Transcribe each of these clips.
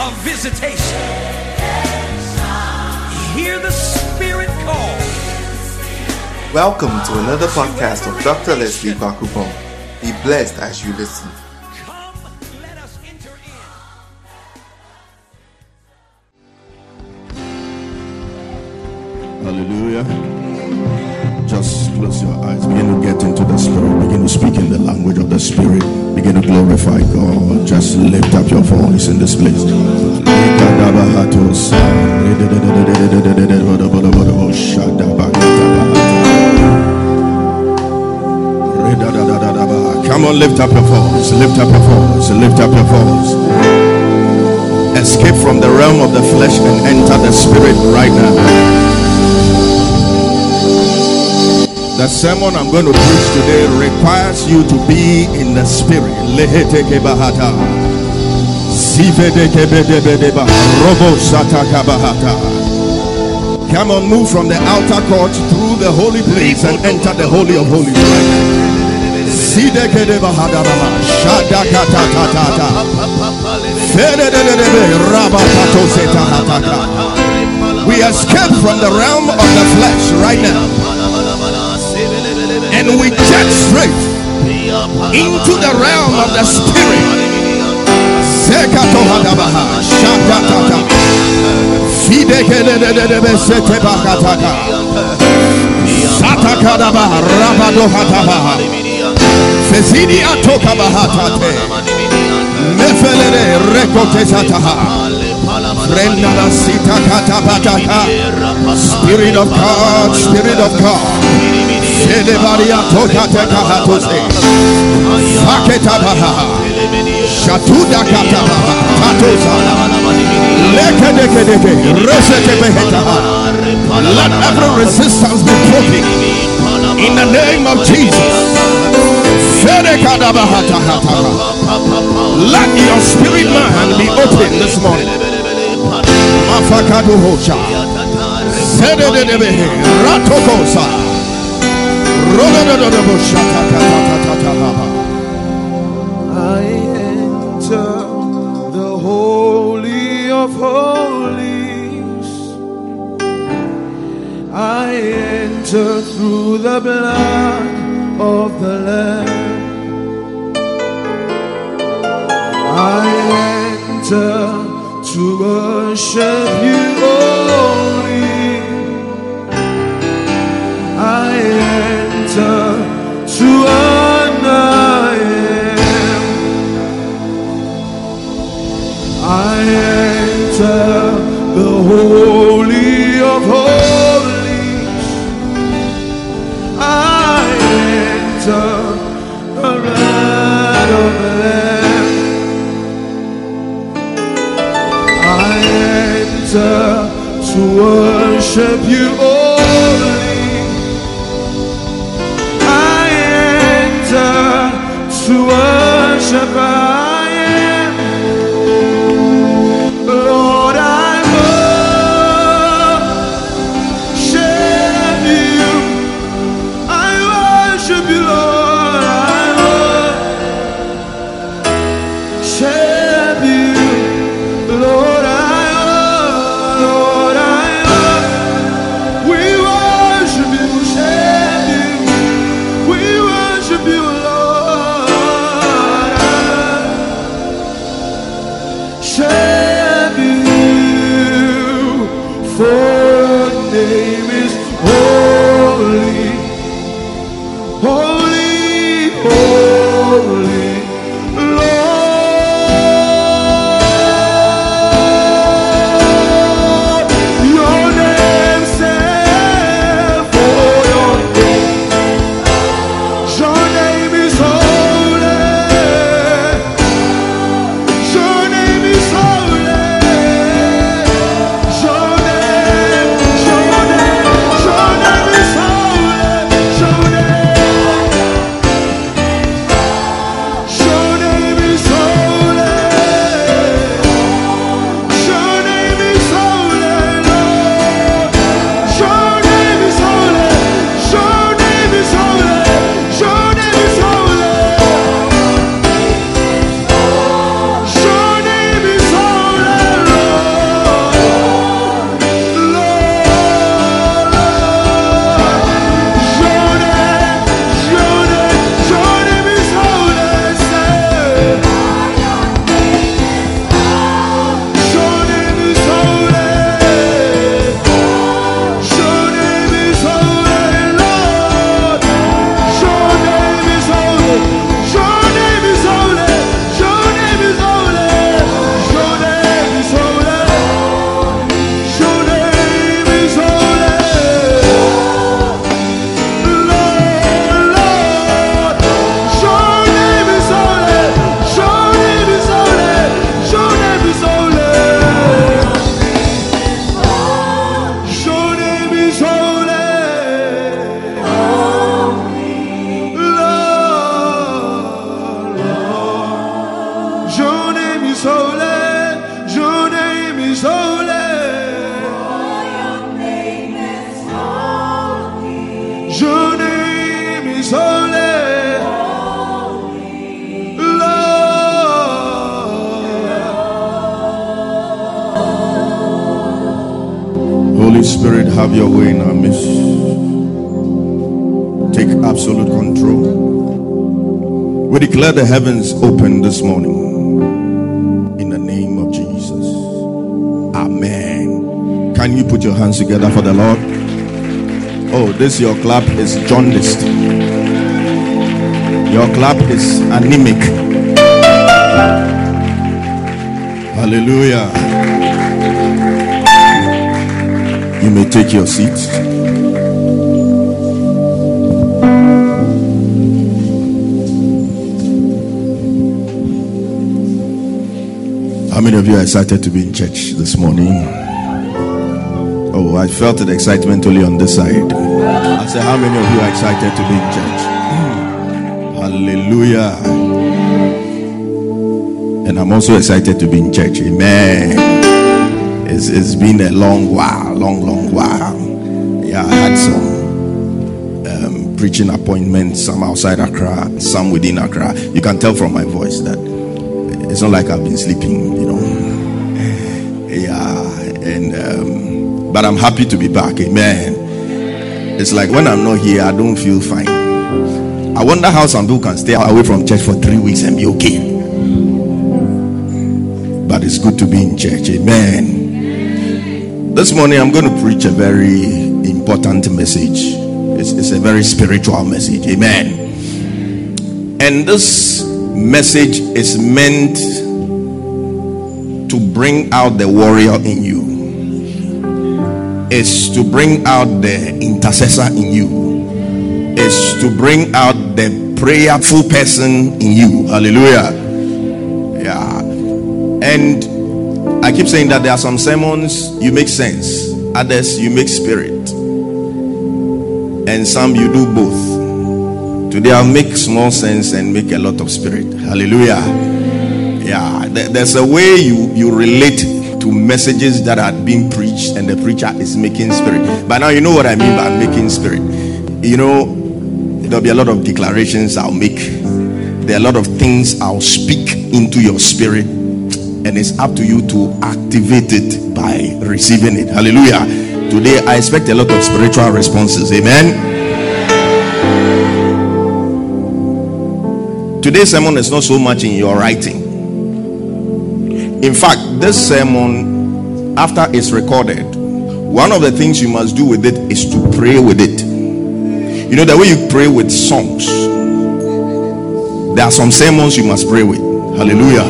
of visitation. Hear the Spirit call. Welcome to another podcast of Dr. Leslie Bakupon. Be blessed as you listen. Lift up your voice. Lift up your voice. Lift up your voice. Escape from the realm of the flesh and enter the spirit right now. The sermon I'm going to preach today requires you to be in the spirit. Come on, move from the outer court through the holy place and enter the holy of holies right now. We escape from the realm of the flesh right now. And we jet straight into the realm of the spirit. Satakadabaha, rabadohatabaha, fezidi atokabahatate, mefelede rekotezataha, Rendala sita katabataka. Spirit of God, Spirit of God. Shedebaria toka teka hatose. Faketa baha. Shatuda kata. Tatosa. Leke deke deke. Resete beheta. Let every resistance be broken. In the name of Jesus. Let your spirit man be open this morning. Mafakadu hocha. Sede de de. Ratokosa. I enter the holy of holies. I enter through the blood of the Lamb. Enter to worship you only. I enter to honor Him. I enter worship you only. I enter to worship Declare the heavens open this morning. In the name of Jesus. Amen. Can you put your hands together for the Lord? Oh, this your clap is jaundiced. Your clap is anemic. Hallelujah. You may take your seats. How many of you are excited to be in church this morning? Oh, I felt the excitement only on this side. I said, How many of you are excited to be in church? Hallelujah. And I'm also excited to be in church. Amen. It's, it's been a long while, long, long while. Yeah, I had some um, preaching appointments, some outside Accra, some within Accra. You can tell from my voice that it's not like I've been sleeping, you know. Yeah, and um, but I'm happy to be back. Amen. It's like when I'm not here, I don't feel fine. I wonder how some people can stay away from church for three weeks and be okay. But it's good to be in church. Amen. This morning I'm going to preach a very important message. It's, it's a very spiritual message. Amen. And this message is meant to bring out the warrior in you. Is to bring out the intercessor in you. Is to bring out the prayerful person in you. Hallelujah. Yeah. And i keep saying that there are some sermons you make sense others you make spirit and some you do both Today I'll make small sense and make a lot of spirit. Hallelujah. Yeah, there's a way you you relate to messages that are being preached and the preacher is making spirit. But now you know what I mean by making spirit. You know, there'll be a lot of declarations I'll make. There are a lot of things I'll speak into your spirit and it's up to you to activate it by receiving it. Hallelujah. Today I expect a lot of spiritual responses. Amen. Today's sermon is not so much in your writing. In fact, this sermon, after it's recorded, one of the things you must do with it is to pray with it. You know, the way you pray with songs, there are some sermons you must pray with. Hallelujah.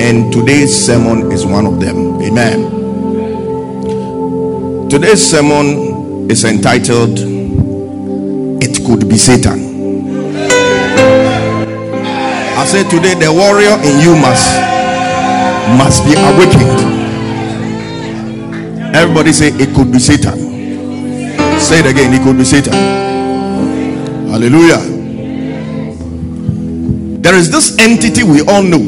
And today's sermon is one of them. Amen. Today's sermon is entitled It Could Be Satan. Said today the warrior in you must must be awakened. Everybody say it could be Satan. Say it again, it could be Satan. Hallelujah. There is this entity we all know,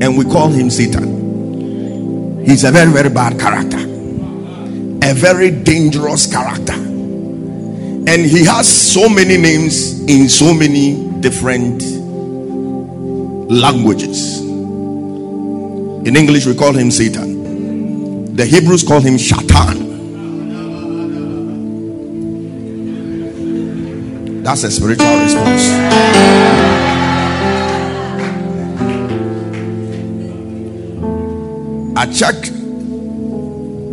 and we call him Satan. He's a very, very bad character, a very dangerous character, and he has so many names in so many different languages. In English, we call him Satan. The Hebrews call him Shatan. That's a spiritual response. I checked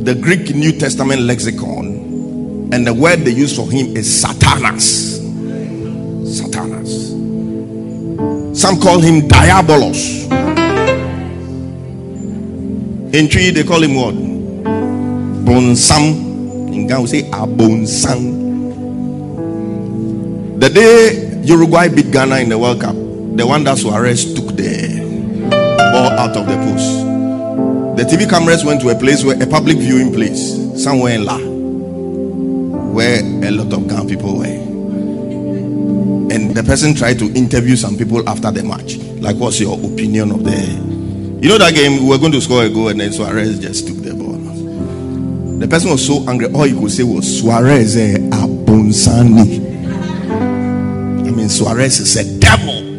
the Greek New Testament lexicon, and the word they use for him is Satanas. Some call him Diabolos. In Twi, they call him what? Bonsam. In Ghana, we say Abonsam. The day Uruguay beat Ghana in the World Cup, the one that Suarez took the ball out of the post. The TV cameras went to a place where a public viewing place, somewhere in La, where a lot of Ghana people were. The person tried to interview some people after the match. Like, what's your opinion of the. You know that game, we were going to score a goal, and then Suarez just took the ball. The person was so angry, all he could say was, Suarez eh, abonsani. I mean, Suarez is a devil.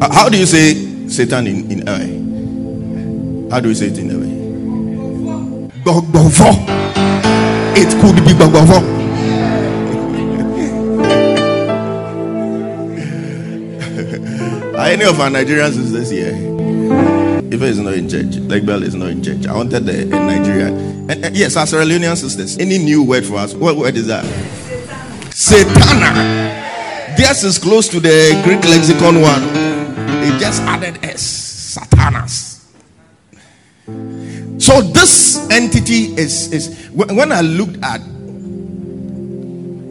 How do you say Satan in, in LA? How do you say it in LA? It could be Gbogbovo. Are any of our Nigerian sisters here? If is not in church, like Bell is not in church. I wanted the a Nigerian. And, yes, our Sierra Leonean sisters. Any new word for us? What word is that? Satana. This is close to the Greek lexicon one. They just added S. Satanas. So this entity is is when I looked at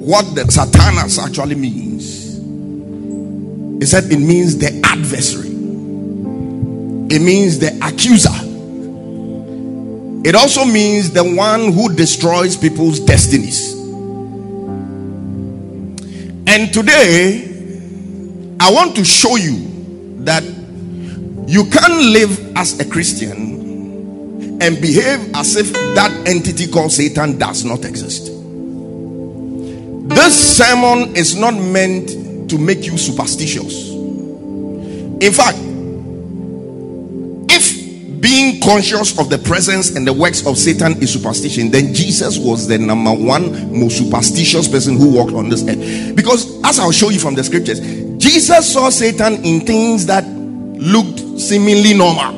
what the Satanas actually means, it said it means the adversary. It means the accuser. It also means the one who destroys people's destinies. And today, I want to show you that you can't live as a Christian and behave as if that entity called Satan does not exist. This sermon is not meant to make you superstitious. In fact, if being conscious of the presence and the works of Satan is superstition, then Jesus was the number one most superstitious person who walked on this earth. Because, as I'll show you from the scriptures, Jesus saw Satan in things that looked seemingly normal.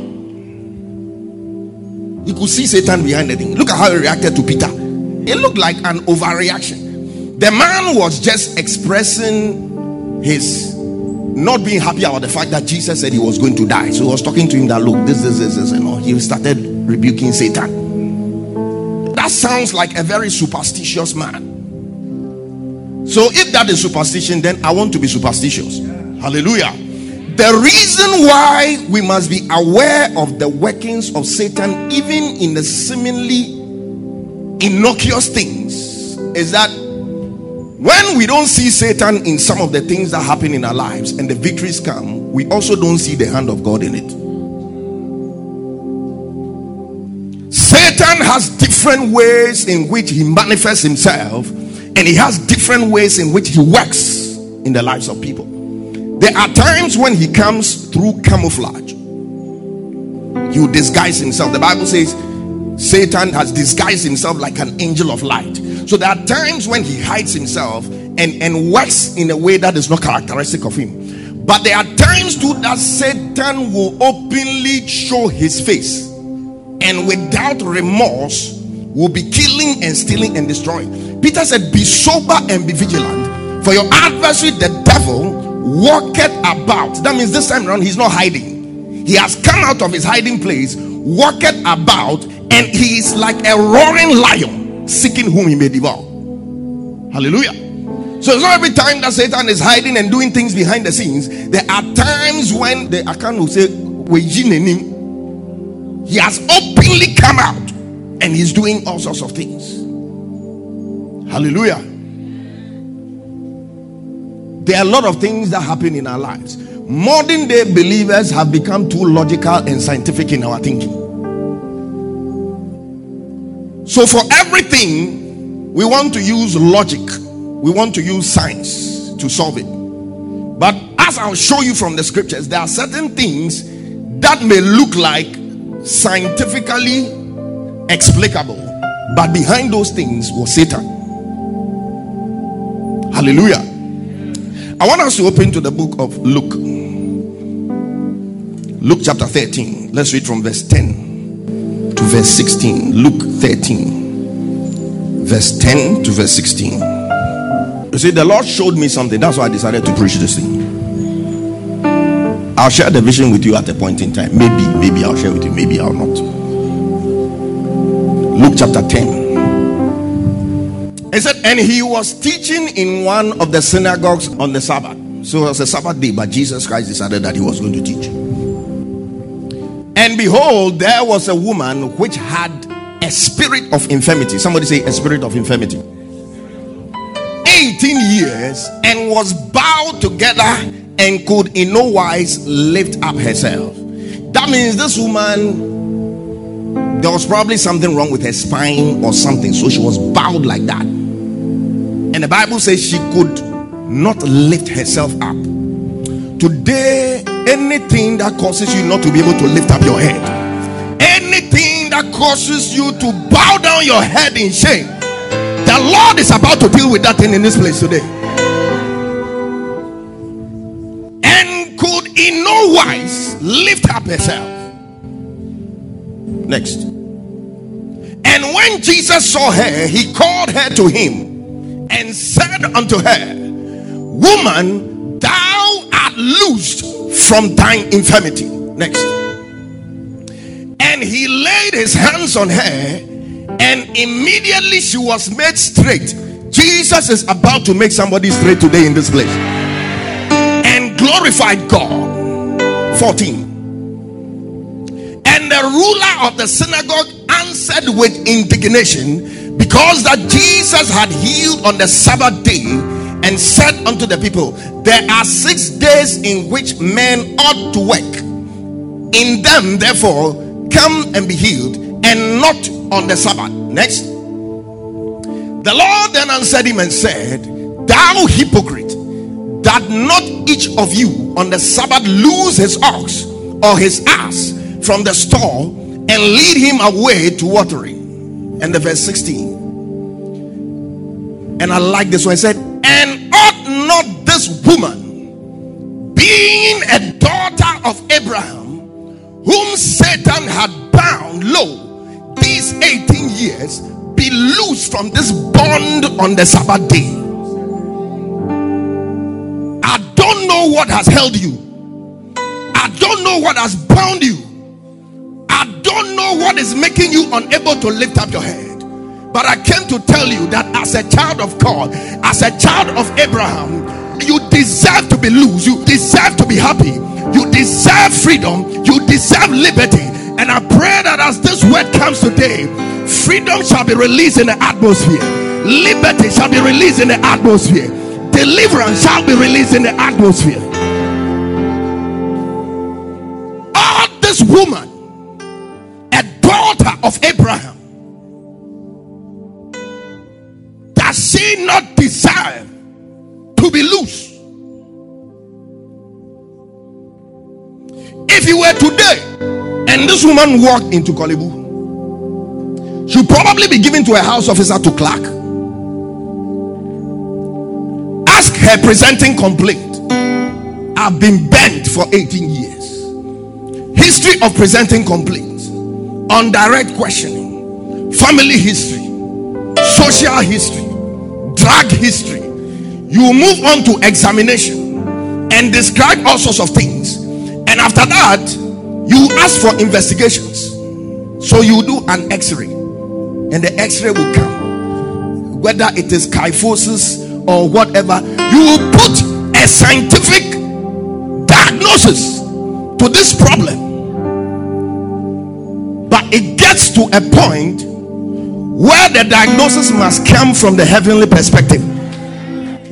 You could see Satan behind the thing. Look at how he reacted to Peter. It looked like an overreaction. The man was just expressing his not being happy about the fact that Jesus said he was going to die. So he was talking to him that look, this, this, this, this, and all. He started rebuking Satan. That sounds like a very superstitious man. So if that is superstition, then I want to be superstitious. Hallelujah. The reason why we must be aware of the workings of Satan, even in the seemingly innocuous things, is that when we don't see Satan in some of the things that happen in our lives and the victories come, we also don't see the hand of God in it. Satan has different ways in which he manifests himself, and he has different ways in which he works in the lives of people. There are times when he comes through camouflage, he will disguise himself. The Bible says Satan has disguised himself like an angel of light. So there are times when he hides himself and, and works in a way that is not characteristic of him. But there are times too that Satan will openly show his face and without remorse will be killing and stealing and destroying. Peter said, Be sober and be vigilant, for your adversary, the devil, walketh about. That means this time around, he's not hiding. He has come out of his hiding place, walketh about, and he is like a roaring lion, seeking whom he may devour. Hallelujah. So it's not every time that Satan is hiding and doing things behind the scenes. There are times when the account will say, "We. He has openly come out and he's doing all sorts of things. Hallelujah. There are a lot of things that happen in our lives. Modern day believers have become too logical and scientific in our thinking. So, for everything, we want to use logic, we want to use science to solve it. But as I'll show you from the scriptures, there are certain things that may look like scientifically explicable, but behind those things was Satan. Hallelujah. I want us to open to the book of Luke. Luke chapter 13. Let's read from verse 10 to verse 16. Luke 13, verse 10 to verse 16. You see, the Lord showed me something. That's why I decided to preach this thing. I'll share the vision with you at a point in time. Maybe, maybe I'll share with you, maybe I'll not. Luke chapter 10. He said, and he was teaching in one of the synagogues on the Sabbath. So it was a Sabbath day, but Jesus Christ decided that he was going to teach. And behold, there was a woman which had a spirit of infirmity. Somebody say, a spirit of infirmity. 18 years and was bowed together and could in no wise lift up herself. That means this woman, there was probably something wrong with her spine or something, so she was bowed like that. And the Bible says she could not lift herself up. Today, anything that causes you not to be able to lift up your head, anything that causes you to bow down your head in shame, the Lord is about to deal with that thing in this place today. And could in no wise lift up herself. Next. And when Jesus saw her, he called her to him and said unto her, Woman, loosed from thine infirmity. Next. And he laid his hands on her, and immediately she was made straight. Jesus is about to make somebody straight today in this place. And glorified God. 14. And the ruler of the synagogue answered with indignation because that Jesus had healed on the Sabbath day and said unto the people, There are six days in which men ought to work. In them, therefore, come and be healed, and not on the Sabbath. Next. The Lord then answered him and said, Thou hypocrite, that not each of you on the Sabbath lose his ox or his ass from the stall and lead him away to watering. And the verse 16. And I like this one. I said, woman, being a daughter of Abraham, whom Satan had bound, lo, these 18 years, be loosed from this bond on the Sabbath day? I don't know what has held you. I don't know what has bound you. I don't know what is making you unable to lift up your head. But I came to tell you that as a child of God, as a child of Abraham, you deserve to be loose. You deserve to be happy. You deserve freedom. You deserve liberty. And I pray that as this word comes today, freedom shall be released in the atmosphere. Liberty shall be released in the atmosphere. Deliverance shall be released in the atmosphere. All this woman, a daughter of Abraham, does she not desire be loose? If you were today and this woman walked into Korle Bu, she'd probably be given to a house officer to clerk. Ask her presenting complaint. I've been bent for 18 years. History of presenting complaints, on direct questioning, family history, social history, drug history. You move on to examination and describe all sorts of things. And after that, you ask for investigations. So you do an x ray, and the x ray will come. Whether it is kyphosis or whatever, you will put a scientific diagnosis to this problem. But it gets to a point where the diagnosis must come from the heavenly perspective,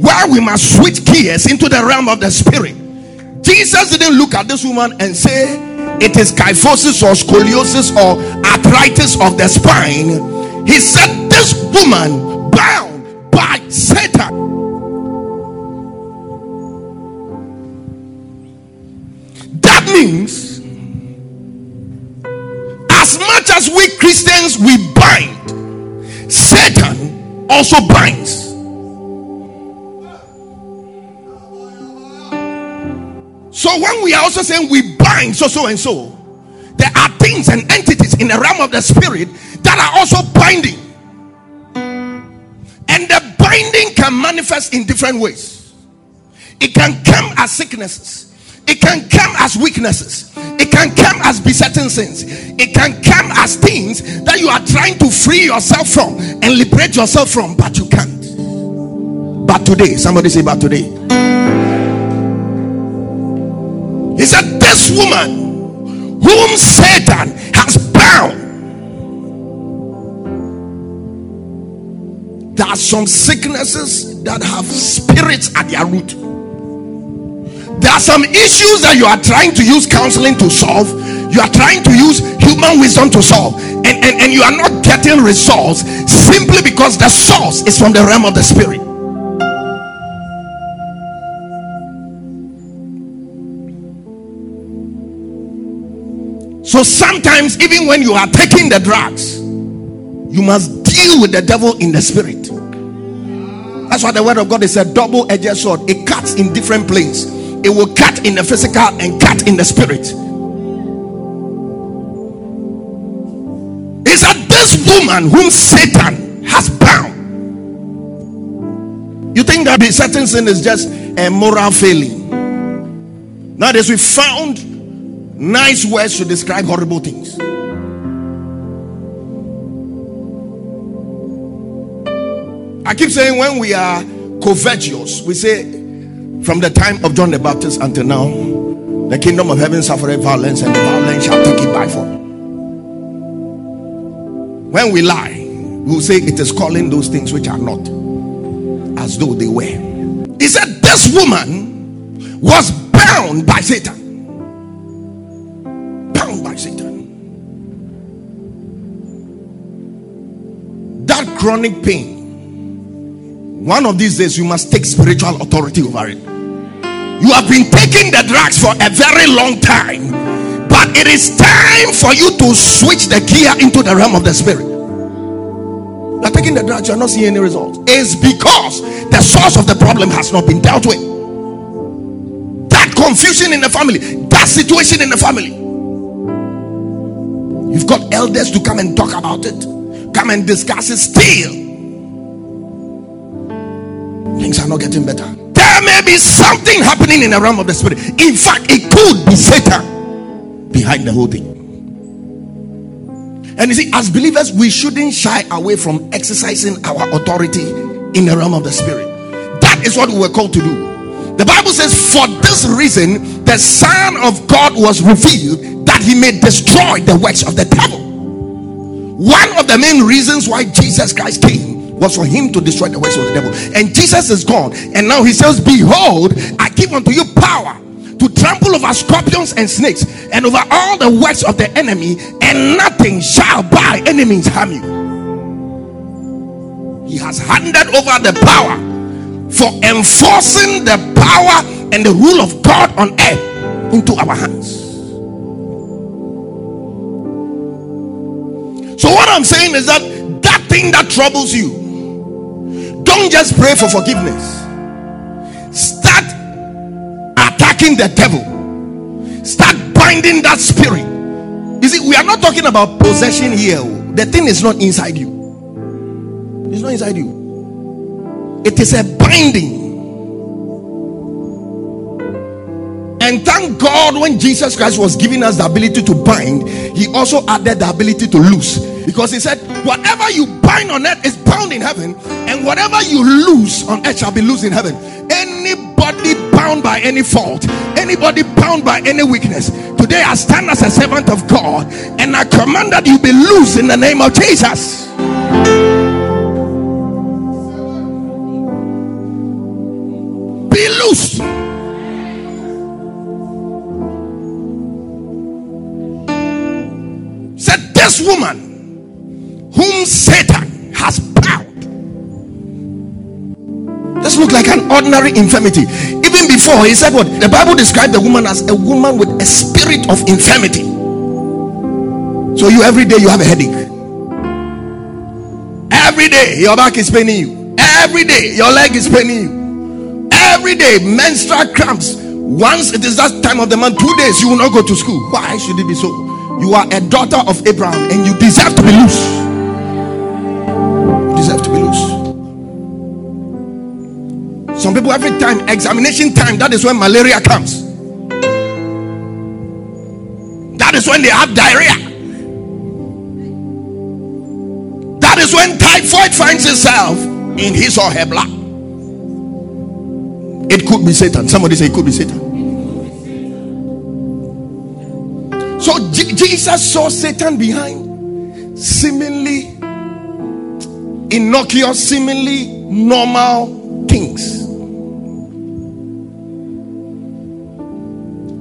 where we must switch gears into the realm of the spirit. Jesus didn't look at this woman and say it is kyphosis or scoliosis or arthritis of the spine. He said, This woman bound by Satan. That means, as much as we Christians we bind, Satan also binds. So when we are also saying we bind so so and so, there are things and entities in the realm of the spirit that are also binding. And the binding can manifest in different ways. It can come as sicknesses. It can come as weaknesses. It can come as besetting sins. It can come as things that you are trying to free yourself from and liberate yourself from, but you can't. But today, somebody say, but today. He said, This woman whom Satan has bound. There are some sicknesses that have spirits at their root. There are some issues that you are trying to use counseling to solve. You are trying to use human wisdom to solve, and, and, and you are not getting results simply because the source is from the realm of the spirit. So sometimes, even when you are taking the drugs, you must deal with the devil in the spirit. That's why the word of God is a double edged sword, it cuts in different planes. It will cut in the physical and cut in the spirit. Is that this woman whom Satan has bound? You think that the certain sin is just a moral failing? Nowadays, we found nice words to describe horrible things. I keep saying when we are covetous, we say from the time of John the Baptist until now, the kingdom of heaven suffered violence, and the violence shall take it by force. When we lie, we will say it is calling those things which are not as though they were. He said, This woman was bound by Satan. Chronic pain, one of these days, you must take spiritual authority over it. You have been taking the drugs for a very long time, but it is time for you to switch the gear into the realm of the spirit. You are taking the drugs, you are not seeing any results. It's because the source of the problem has not been dealt with. That confusion in the family, that situation in the family. You've got elders to come and talk about it, come and discuss it. Still, things are not getting better. There may be something happening in the realm of the spirit. In fact, it could be Satan behind the whole thing. And you see, as believers, we shouldn't shy away from exercising our authority in the realm of the spirit. That is what we were called to do. The Bible says, For this reason, the Son of God was revealed that he may destroy the works of the devil. One of the main reasons why Jesus Christ came was for him to destroy the works of the devil. And Jesus is gone. And now he says, Behold, I give unto you power to trample over scorpions and snakes and over all the works of the enemy, and nothing shall by any means harm you. He has handed over the power for enforcing the power and the rule of God on earth into our hands. So, what I'm saying is that that thing that troubles you, don't just pray for forgiveness. Start attacking the devil, start binding that spirit. You see, we are not talking about possession here. The thing is not inside you, it's not inside you, it is a binding. And thank God when Jesus Christ was giving us the ability to bind, He also added the ability to loose. Because He said, Whatever you bind on earth is bound in heaven, and whatever you loose on earth shall be loose in heaven. Anybody bound by any fault, anybody bound by any weakness, today I stand as a servant of God and I command that you be loose in the name of Jesus. This woman whom satan has bound this look like an ordinary infirmity. Even before he said what? The bible described the woman as a woman with a spirit of infirmity. So you every day you have a headache. Every day your back is paining you. Every day your leg is paining you. Every day menstrual cramps. Once it is that time of the month two days you will not go to school. Why should it be so you are a daughter of Abraham and you deserve to be loose. You deserve to be loose. Some people, every time, examination time, that is when malaria comes. That is when they have diarrhea. That is when typhoid finds itself in his or her blood. It could be Satan. Somebody say it could be Satan. So J- Jesus saw Satan behind, seemingly innocuous, seemingly normal things.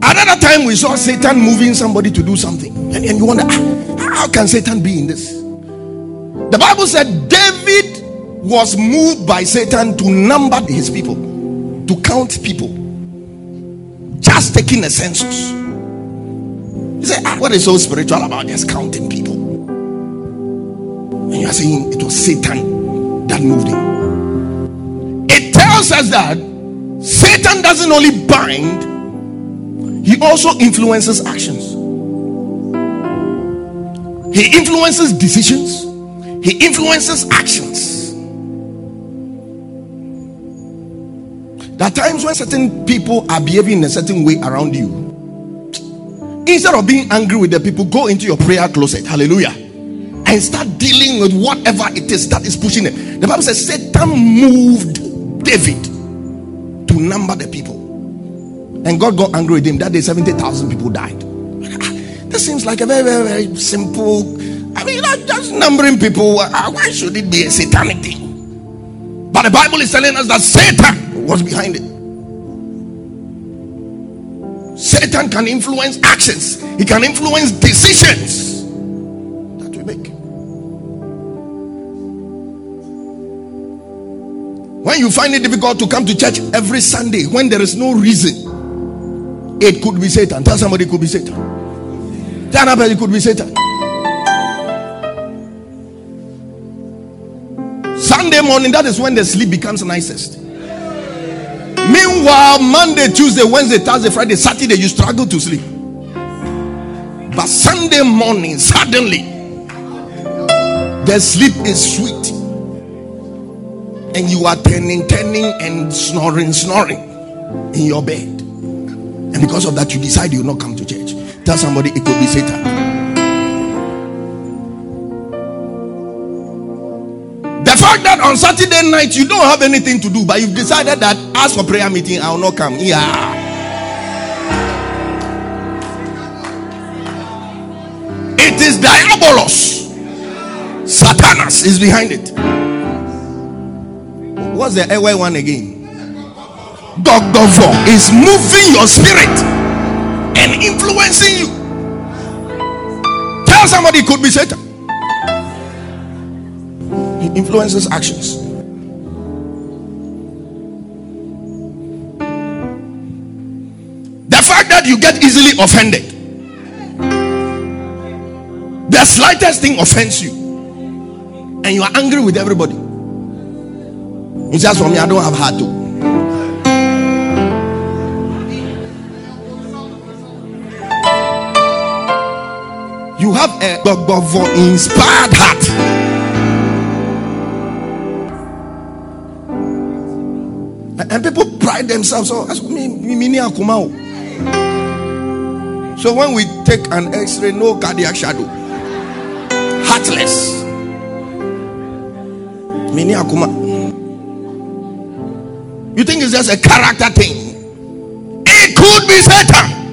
Another time we saw Satan moving somebody to do something. And, and you wonder, ah, how can Satan be in this? The Bible said David was moved by Satan to number his people, to count people, just taking a census. Said, ah, What is so spiritual about just counting people? And you are saying it was Satan that moved him. It tells us that Satan doesn't only bind, he also influences actions. He influences decisions, he influences actions. There are times when certain people are behaving in a certain way around you. Instead of being angry with the people, go into your prayer closet. Hallelujah. And start dealing with whatever it is that is pushing them. The Bible says Satan moved David to number the people. And God got angry with him. That day, 70,000 people died. This seems like a very, very, very simple. I mean, like just numbering people. uh, Why should it be a satanic thing? But the Bible is telling us that Satan was behind it. Satan can influence actions, he can influence decisions that we make. When you find it difficult to come to church every Sunday, when there is no reason, it could be Satan. Tell somebody it could be Satan. Tell another it could be Satan. Sunday morning, that is when the sleep becomes nicest. Meanwhile, Monday, Tuesday, Wednesday, Thursday, Friday, Saturday, you struggle to sleep. But Sunday morning, suddenly, the sleep is sweet. And you are turning, turning, and snoring, snoring in your bed. And because of that, you decide you will not come to church. Tell somebody it could be Satan. Fact that on Saturday night you don't have anything to do, but you've decided that as for prayer meeting, I will not come. Yeah. It is diabolos. Satanas is behind it. What's the Ewe one again? Gbogbovo is moving your spirit and influencing you. Tell somebody it could be Satan. Influences actions. The fact that you get easily offended, the slightest thing offends you, and you are angry with everybody. It's just for me, I don't have heart to. You have a Gbogbovo inspired themselves. So, as me, me, me, ni akuma o. so when we take an x-ray, no cardiac shadow. Heartless. You think it's just a character thing? It could be Satan.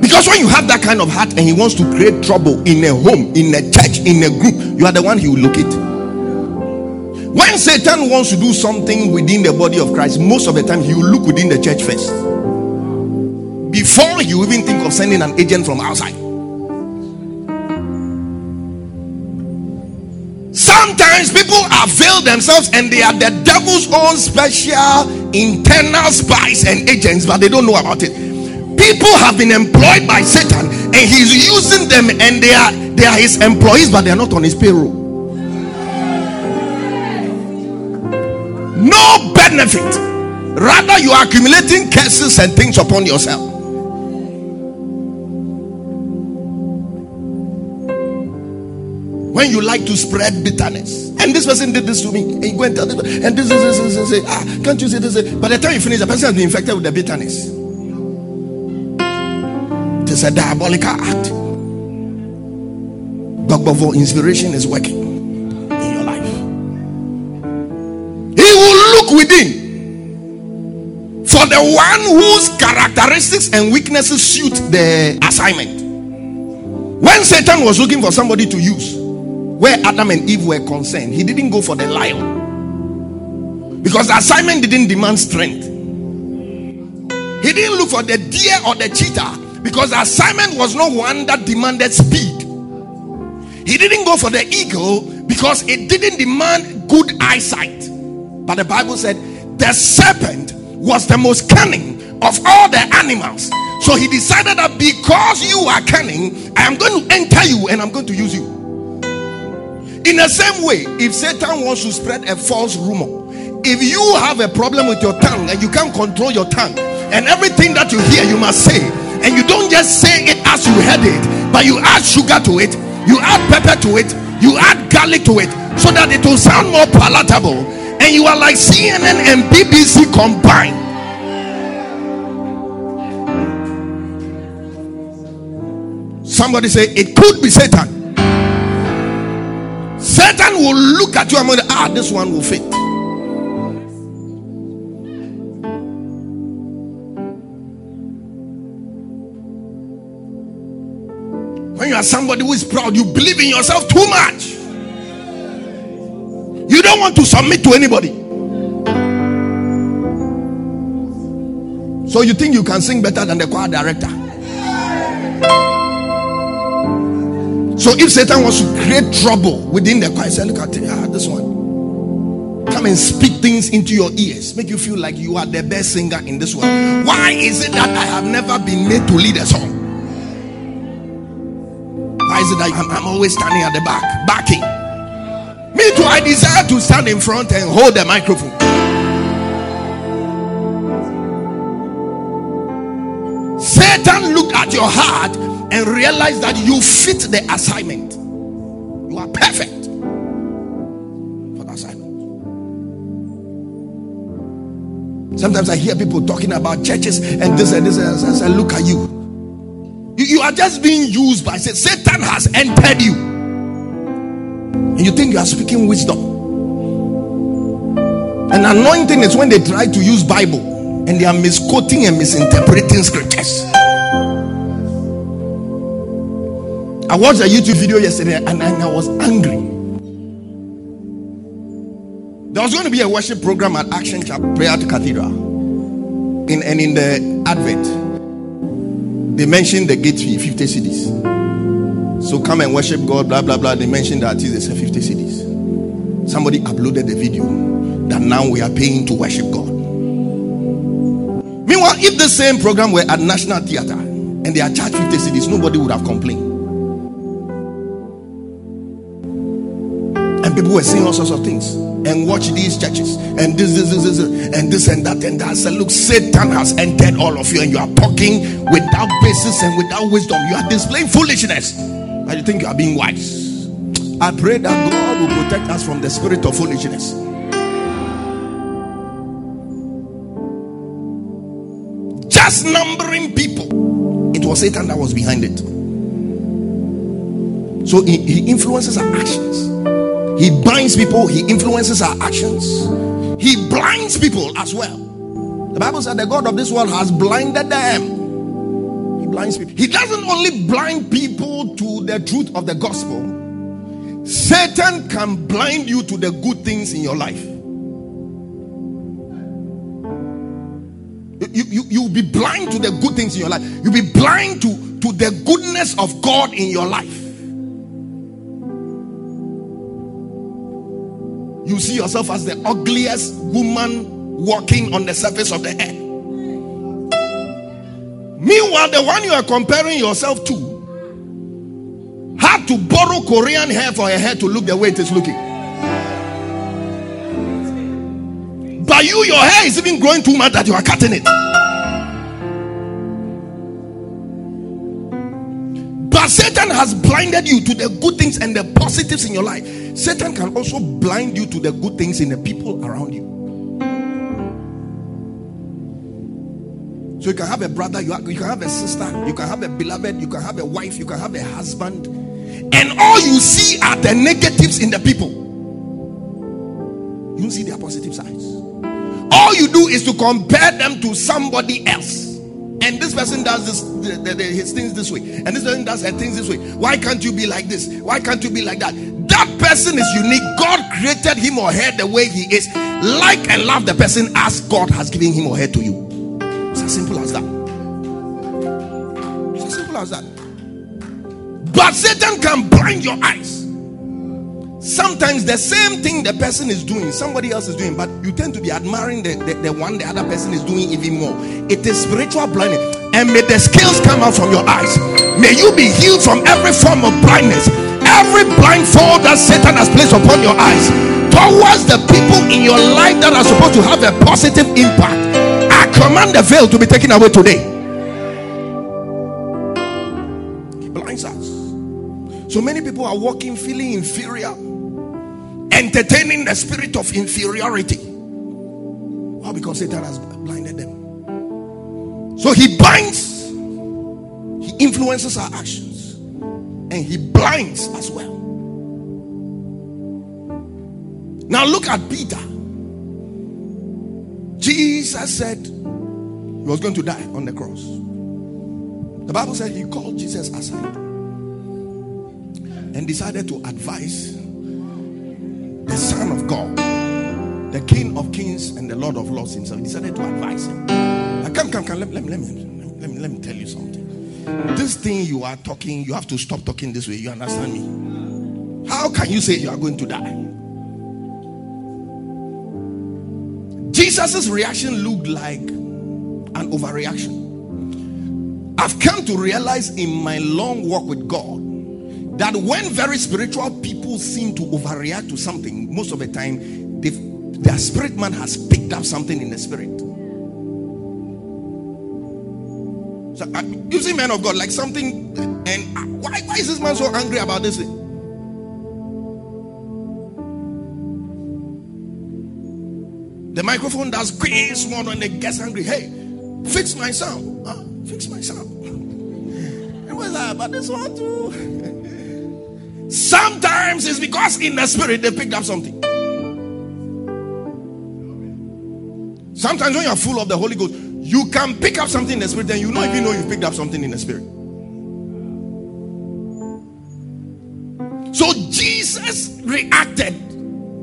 Because when you have that kind of heart and he wants to create trouble in a home, in a church, in a group, you are the one he will locate. When Satan wants to do something within the body of Christ, most of the time he will look within the church first. Before you even think of sending an agent from outside. Sometimes people avail themselves and they are the devil's own special internal spies and agents, but they don't know about it. People have been employed by Satan and he's using them and they are they are his employees, but they are not on his payroll. Benefit. Rather, you are accumulating curses and things upon yourself. When you like to spread bitterness, and this person did this to me, and you go and tell them, and this is this, this, this, this, ah, can't you say this? By the time you finish, the person has been infected with the bitterness. It is a diabolical act. Gbogbovo inspiration is working for the one whose characteristics and weaknesses suit the assignment. When Satan was looking for somebody to use, where Adam and Eve were concerned, he didn't go for the lion because the assignment didn't demand strength. He didn't look for the deer or the cheetah because the assignment was not one that demanded speed. He didn't go for the eagle because it didn't demand good eyesight. But the Bible said the serpent was the most cunning of all the animals. So he decided that because you are cunning, I am going to enter you and I'm going to use you. In the same way, if Satan wants to spread a false rumor, if you have a problem with your tongue and you can't control your tongue, and everything that you hear you must say, and you don't just say it as you heard it, but you add sugar to it, you add pepper to it, you add garlic to it, so that it will sound more palatable, and you are like CNN and BBC combined. Somebody say it could be Satan. Satan will look at you and say, ah, this one will fit. When you are somebody who is proud, you believe in yourself too much. You don't want to submit to anybody. So you think you can sing better than the choir director. So if Satan wants to create trouble within the choir, say, look at ah, this one. Come and speak things into your ears, make you feel like you are the best singer in this world. Why is it that I have never been made to lead a song? Why is it that I'm, I'm always standing at the back, backing? Me too, I desire to stand in front and hold the microphone. Satan looked at your heart and realized that you fit the assignment. You are perfect. Sometimes I hear people talking about churches and this and this, and I Look at you. You, you are just being used by Satan has entered you. And you think you are speaking wisdom. An anointing is when they try to use Bible and they are misquoting and misinterpreting scriptures. I watched a YouTube video yesterday and, and I was angry. There was going to be a worship program at Action Chapel, Prayer to Cathedral. In, and in the Advent, they mentioned the gate fee 50 cedis. So come and worship God, blah blah blah. They mentioned that they said 50 cedis. Somebody uploaded the video that now we are paying to worship God. Meanwhile, if the same program were at National Theatre and they are charged 50 cedis, nobody would have complained. And people were saying all sorts of things and watch these churches and this, this, this, this, and this and that and that. Said, Look, Satan has entered all of you, and you are talking without basis and without wisdom. You are displaying foolishness. And you think you are being wise. I pray that God will protect us from the spirit of foolishness. Just numbering people, it was Satan that was behind it. So he, he influences our actions. He binds people, he influences our actions, he blinds people as well. The Bible said the God of this world has blinded them. He blinds people. He doesn't only blind people to the truth of the gospel, Satan can blind you to the good things in your life. You, you, you'll be blind to the good things in your life. You'll be blind to, to the goodness of God in your life. you see yourself as the ugliest woman walking on the surface of the earth. Meanwhile, the one you are comparing yourself to to borrow Korean hair for her hair to look the way it is looking. But you, your hair is even growing too much that you are cutting it. But Satan has blinded you to the good things and the positives in your life. Satan can also blind you to the good things in the people around you. So you can have a brother, you, you can have a sister, you can have a beloved, you can have a wife, you can have a husband, and all you see are the negatives in the people. You don't see their positive sides. All you do is to compare them to somebody else and this person does this the, the, the, his things this way, and this person does her things this way. Why can't you be like this? Why can't you be like that? That person is unique. God created him or her the way he is. Like and love the person as God has given him or her to you. It's as simple as that. It's as simple as that. But Satan can blind your eyes. Sometimes the same thing the person is doing, somebody else is doing, but you tend to be admiring the, the, the one the other person is doing even more. It is spiritual blindness. And may the scales come out from your eyes. May you be healed from every form of blindness, every blindfold that Satan has placed upon your eyes towards the people in your life that are supposed to have a positive impact. I command the veil to be taken away today. So many people are walking feeling inferior, entertaining the spirit of inferiority. Why? Because Satan has blinded them. So he binds, he influences our actions, and he blinds as well. Now look at Peter. Jesus said he was going to die on the cross. The Bible said he called Jesus aside and decided to advise the Son of God, the King of Kings and the Lord of Lords himself. He decided to advise him. Now, come, come, come. Let, let, let, me, let, me, let me tell you something. This thing you are talking, you have to stop talking this way. You understand me? How can you say you are going to die? Jesus' reaction looked like an overreaction. I've come to realize in my long walk with God that when very spiritual people seem to overreact to something, most of the time, their spirit man has picked up something in the spirit. So, uh, you see, man of God, like something, and uh, why, why is this man so angry about this thing? The microphone does quiz more when it gets angry. Hey, fix my sound. Fix my sound. It was like, but this one too. Sometimes it's because in the spirit they picked up something. Sometimes when you're full of the Holy Ghost, you can pick up something in the spirit, and you know if you know you've picked up something in the spirit. So Jesus reacted.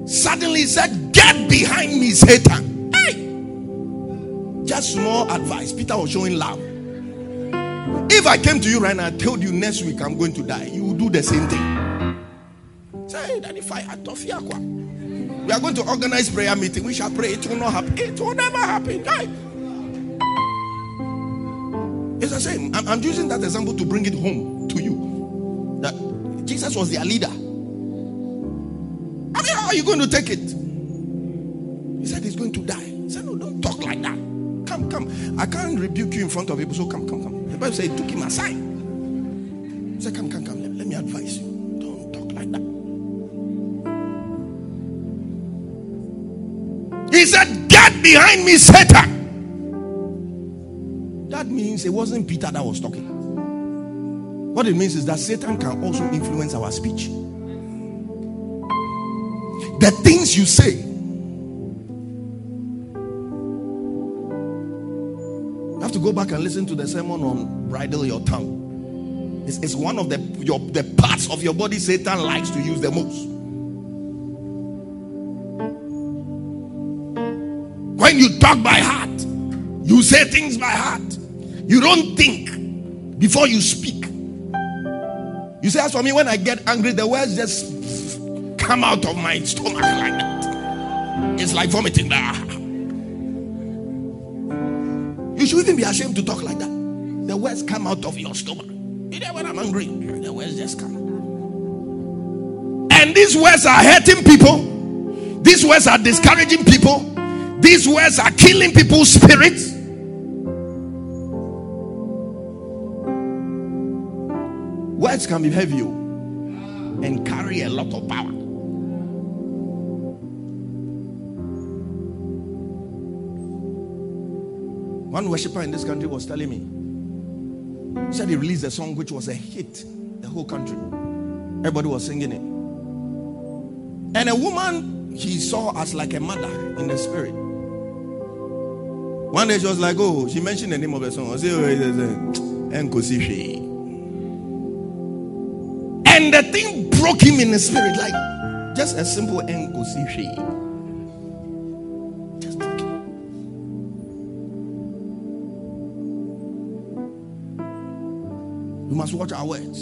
Suddenly said, Get behind me, Satan. Hey! Just small advice. Peter was showing love. If I came to you right now and told you next week I'm going to die, you would do the same thing. Say, that if I had we are going to organize prayer meeting. We shall pray. It will not happen. It will never happen. It's the same. I'm, I'm using that example to bring it home to you. That Jesus was their leader. I mean, how are you going to take it? He said he's going to die. He said, No, don't talk like that. Come, come. I can't rebuke you in front of people, so come, come, come. The Bible said took him aside. He said, Come, come, He said, Get behind me, Satan. That means it wasn't Peter that was talking. What it means is that Satan can also influence our speech. The things you say. You have to go back and listen to the sermon on bridle your tongue. It's, it's one of the your the parts of your body Satan likes to use the most. You talk by heart, you say things by heart. You don't think before you speak. You say, as for me, when I get angry, the words just come out of my stomach like that. It's like vomiting. You should even be ashamed to talk like that. The words come out of your stomach. You know when I'm angry, the words just come. And these words are hurting people. These words are discouraging people. These words are killing people's spirits. Words can be heavy and carry a lot of power. One worshiper in this country was telling me, he said he released a song which was a hit, the whole country. Everybody was singing it. And a woman he saw as like a mother in the spirit One day she was like, oh, she mentioned the name of the song. I said, oh, And the thing broke him in the spirit, like just a simple him. We must watch our words.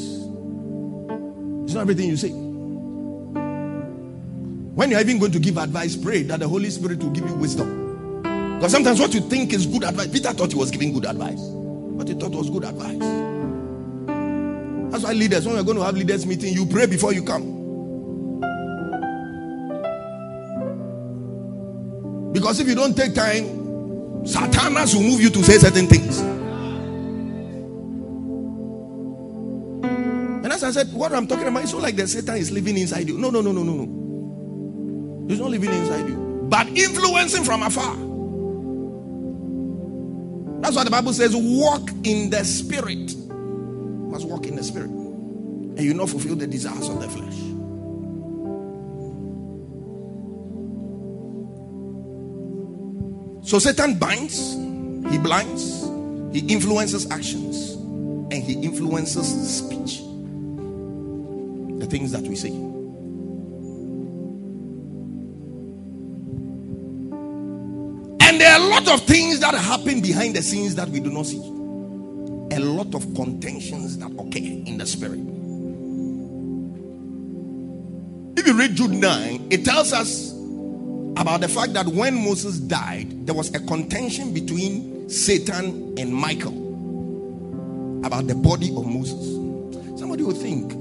It's not everything you say. When you're even going to give advice, pray that the Holy Spirit will give you wisdom. Because sometimes what you think is good advice, Peter thought he was giving good advice. What he thought was good advice. That's why leaders, when we're going to have leaders meeting, you pray before you come. Because if you don't take time, Satanas will move you to say certain things. And as I said, what I'm talking about is so like the Satan is living inside you. No, no, no, no, no, no. He's not living inside you, but influencing from afar. That's why the Bible says, walk in the spirit. You must walk in the spirit. And you not fulfill the desires of the flesh. So Satan binds, he blinds, he influences actions, and he influences speech. The things that we say. Lot of things that happen behind the scenes that we do not see. A lot of contentions that occur in the spirit. If you read Jude 9, it tells us about the fact that when Moses died, there was a contention between Satan and Michael about the body of Moses. Somebody would think,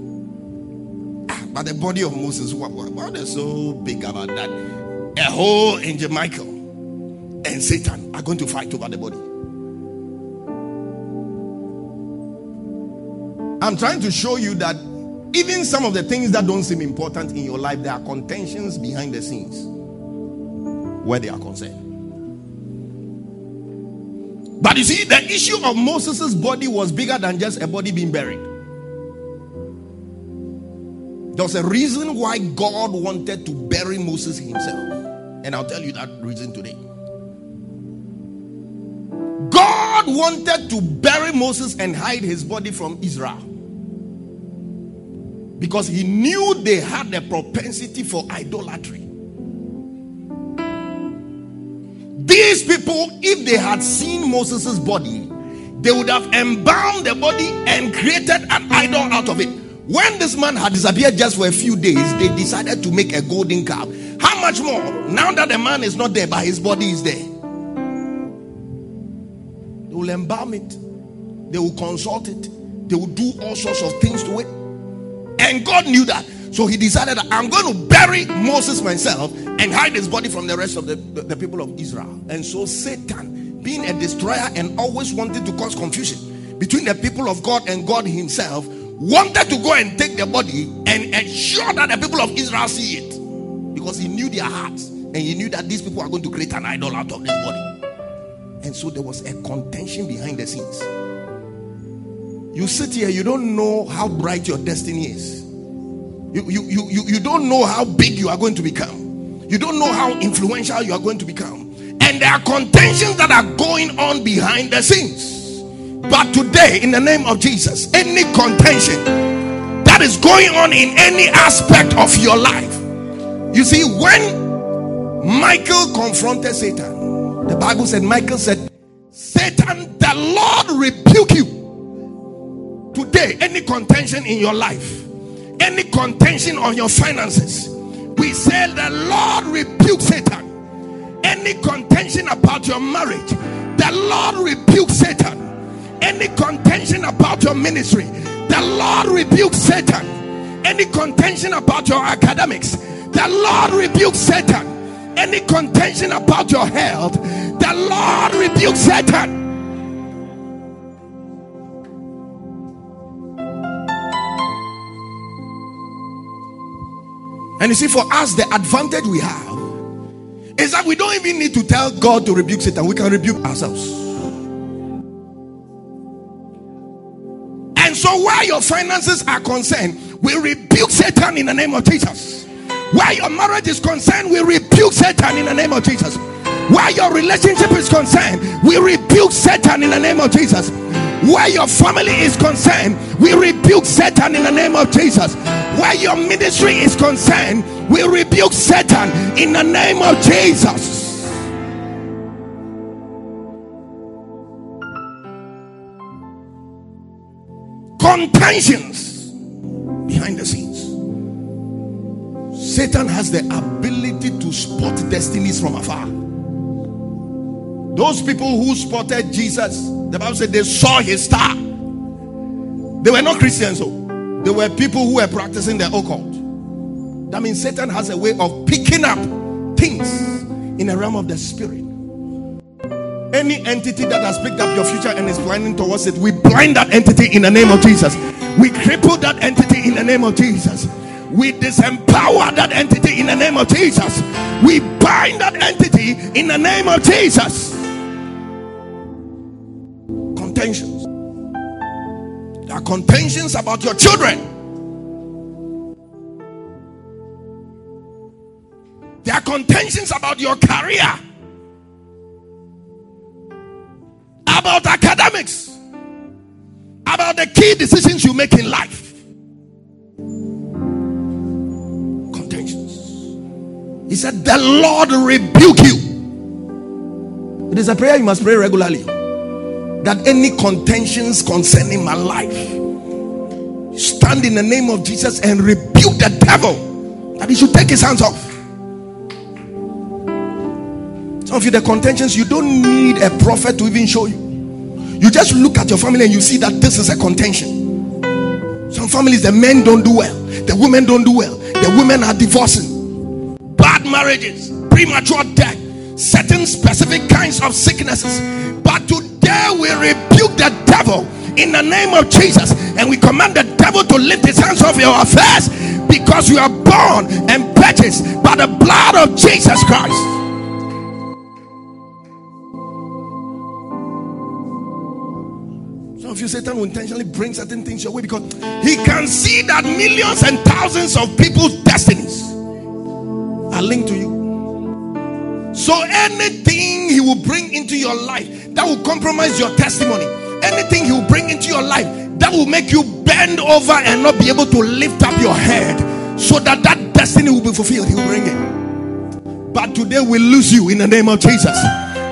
ah, but the body of Moses, what, what, what is so big about that? A whole angel Michael and Satan are going to fight over the body. I'm trying to show you that even some of the things that don't seem important in your life, there are contentions behind the scenes where they are concerned. But you see, the issue of Moses' body was bigger than just a body being buried. There was a reason why God wanted to bury Moses himself. And I'll tell you that reason today. God wanted to bury Moses and hide his body from Israel. Because he knew they had a propensity for idolatry. These people, if they had seen Moses' body, they would have embalmed the body and created an idol out of it. When this man had disappeared just for a few days, they decided to make a golden calf. How much more now that the man is not there, but his body is there? Will embalm it, they will consult it, they will do all sorts of things to it. And God knew that. So he decided I'm going to bury Moses myself and hide his body from the rest of the, the, the people of Israel. And so Satan, being a destroyer and always wanting to cause confusion between the people of God and God himself, wanted to go and take the body and ensure that the people of Israel see it. Because he knew their hearts and he knew that these people are going to create an idol out of this body. And so there was a contention behind the scenes. You sit here, you don't know how bright your destiny is. You, you, you, you, don't know how big you are going to become. You don't know how influential you are going to become. And there are contentions that are going on behind the scenes. But today, in the name of Jesus, any contention that is going on in any aspect of your life, you see, when Michael confronted Satan, the Bible said, Michael said, Satan, the Lord rebuke you. Today, any contention in your life, any contention on your finances, we say the Lord rebuke Satan. Any contention about your marriage, the Lord rebuke Satan. Any contention about your ministry, the Lord rebuke Satan. Any contention about your academics, the Lord rebuke Satan. Any contention about your health, the Lord rebuke Satan. And you see, for us, the advantage we have is that we don't even need to tell God to rebuke Satan, we can rebuke ourselves. And so, where your finances are concerned, we rebuke Satan in the name of Jesus. Where your marriage is concerned, we rebuke Satan in the name of Jesus. Where your relationship is concerned, we rebuke Satan in the name of Jesus. Where your family is concerned, we rebuke Satan in the name of Jesus. Where your ministry is concerned, we rebuke Satan in the name of Jesus. Contentions behind the scenes. Satan has the ability to spot destinies from afar. Those people who spotted Jesus, the Bible said they saw his star. They were not Christians, so they were people who were practicing their occult. That means Satan has a way of picking up things in the realm of the spirit. Any entity that has picked up your future and is blinding towards it, we blind that entity in the name of Jesus. We cripple that entity in the name of Jesus. We disempower that entity in the name of Jesus. We bind that entity in the name of Jesus. Contentions. There are contentions about your children. There are contentions about your career. About academics. About the key decisions you make in life. He said, The Lord rebuke you. It is a prayer you must pray regularly. That any contentions concerning my life stand in the name of Jesus and rebuke the devil that he should take his hands off. Some of you, the contentions, you don't need a prophet to even show you. You just look at your family and you see that this is a contention. Some families, the men don't do well, the women don't do well, the women are divorcing, bad marriages, premature death, certain specific kinds of sicknesses. But today we rebuke the devil in the name of Jesus and we command the devil to lift his hands off your affairs because you are born and purchased by the blood of Jesus Christ. Some of you, Satan will intentionally bring certain things your way because he can see that millions and thousands of people's destinies are linked to you. So anything he will bring into your life that will compromise your testimony, anything he will bring into your life that will make you bend over and not be able to lift up your head so that that destiny will be fulfilled, he will bring it. But today we lose you in the name of Jesus.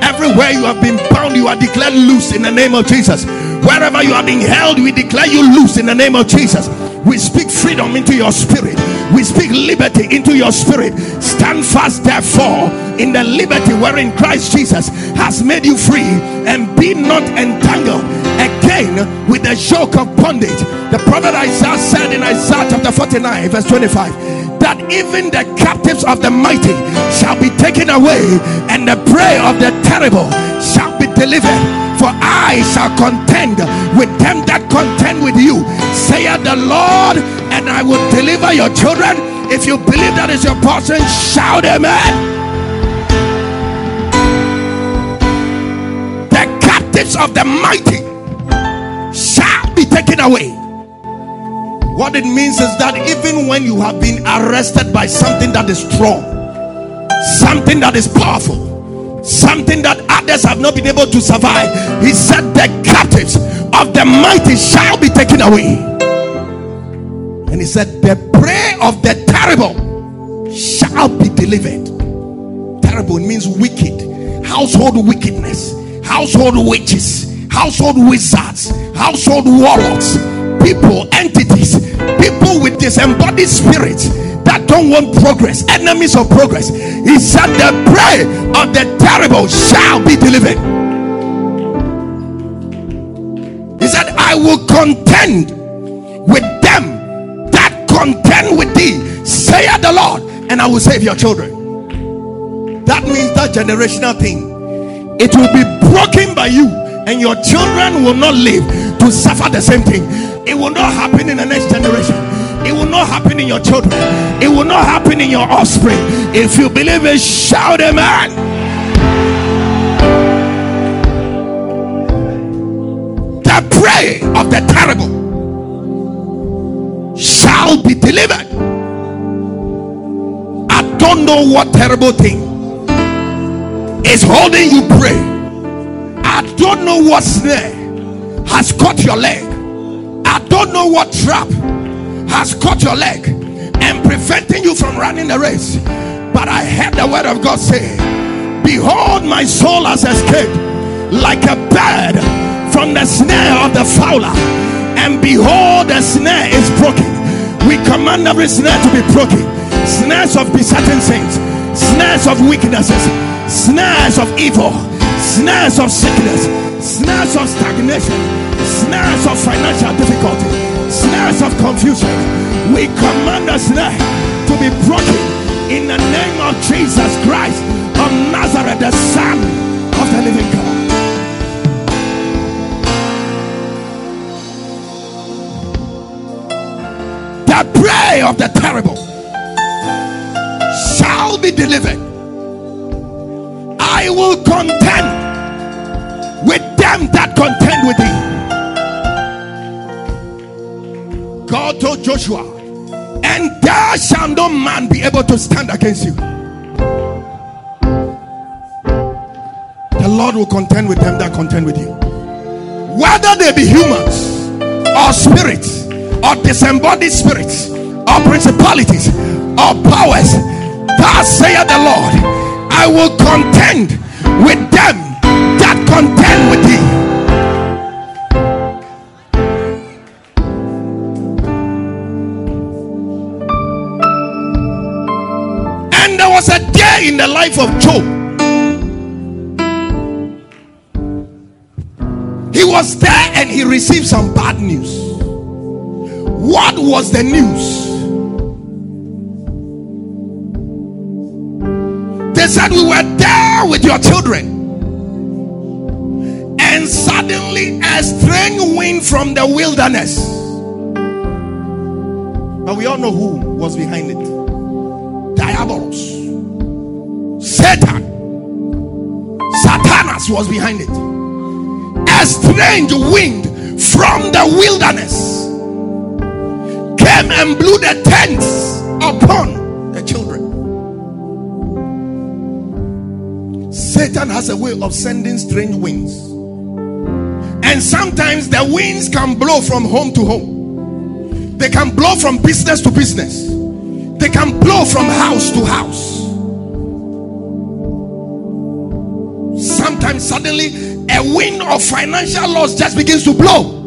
Everywhere you have been bound, you are declared loose in the name of Jesus. Wherever you are being held, we declare you loose in the name of Jesus. We speak freedom into your spirit. We speak liberty into your spirit. Stand fast, therefore, in the liberty wherein Christ Jesus has made you free, and be not entangled again with the yoke of bondage. The prophet Isaiah said in Isaiah chapter 49, verse 25, that even the captives of the mighty shall be taken away, and the prey of the terrible shall be delivered. For I shall contend with them that contend with you, saith the Lord, and I will deliver your children. If you believe that is your portion, shout amen. The captives of the mighty shall be taken away. What it means is that even when you have been arrested by something that is strong, something that is powerful, something that others have not been able to survive, he said, The captives of the mighty shall be taken away. And he said, The prey of the terrible shall be delivered. Terrible means wicked, household wickedness, household witches, household wizards, household warlocks, people, entities, people disembodied spirits that don't want progress, enemies of progress. He said, The prey of the terrible shall be delivered. He said, I will contend with them that contend with thee, saith the Lord, and I will save your children. That means that generational thing, it will be broken by you, and your children will not live to suffer the same thing. It will not happen in the next generation. It will not happen in your children. It will not happen in your offspring. If you believe it, shout amen. The prey of the terrible shall be delivered. I don't know what terrible thing is holding you pray. I don't know what snare has caught your leg. I don't know what trap has caught your leg and preventing you from running the race. But I heard the word of God say, Behold, my soul has escaped like a bird from the snare of the fowler. And behold, the snare is broken. We command every snare to be broken. Snares of besetting saints, snares of weaknesses, snares of evil, snares of sickness, snares of stagnation, snares of financial difficulty, snares of confusion. We command the snare to be broken in the name of Jesus Christ of Nazareth, the Son of the living God. The prey of the terrible shall be delivered. I will contend with them that contend with thee. God told Joshua, and there shall no man be able to stand against you. The Lord will contend with them that contend with you. Whether they be humans or spirits or disembodied spirits or principalities or powers, thus saith the Lord, I will contend with them that contend with thee. In the life of Job. He was there and he received some bad news. What was the news? They said, We were there with your children. And suddenly a strange wind from the wilderness. But we all know who was behind it Diabolos, Satan, Satanas was behind it. A strange wind from the wilderness came and blew the tents upon the children. Satan has a way of sending strange winds, and sometimes the winds can blow from home to home, they can blow from business to business, they can blow from house to house. Sometimes, suddenly, a wind of financial loss just begins to blow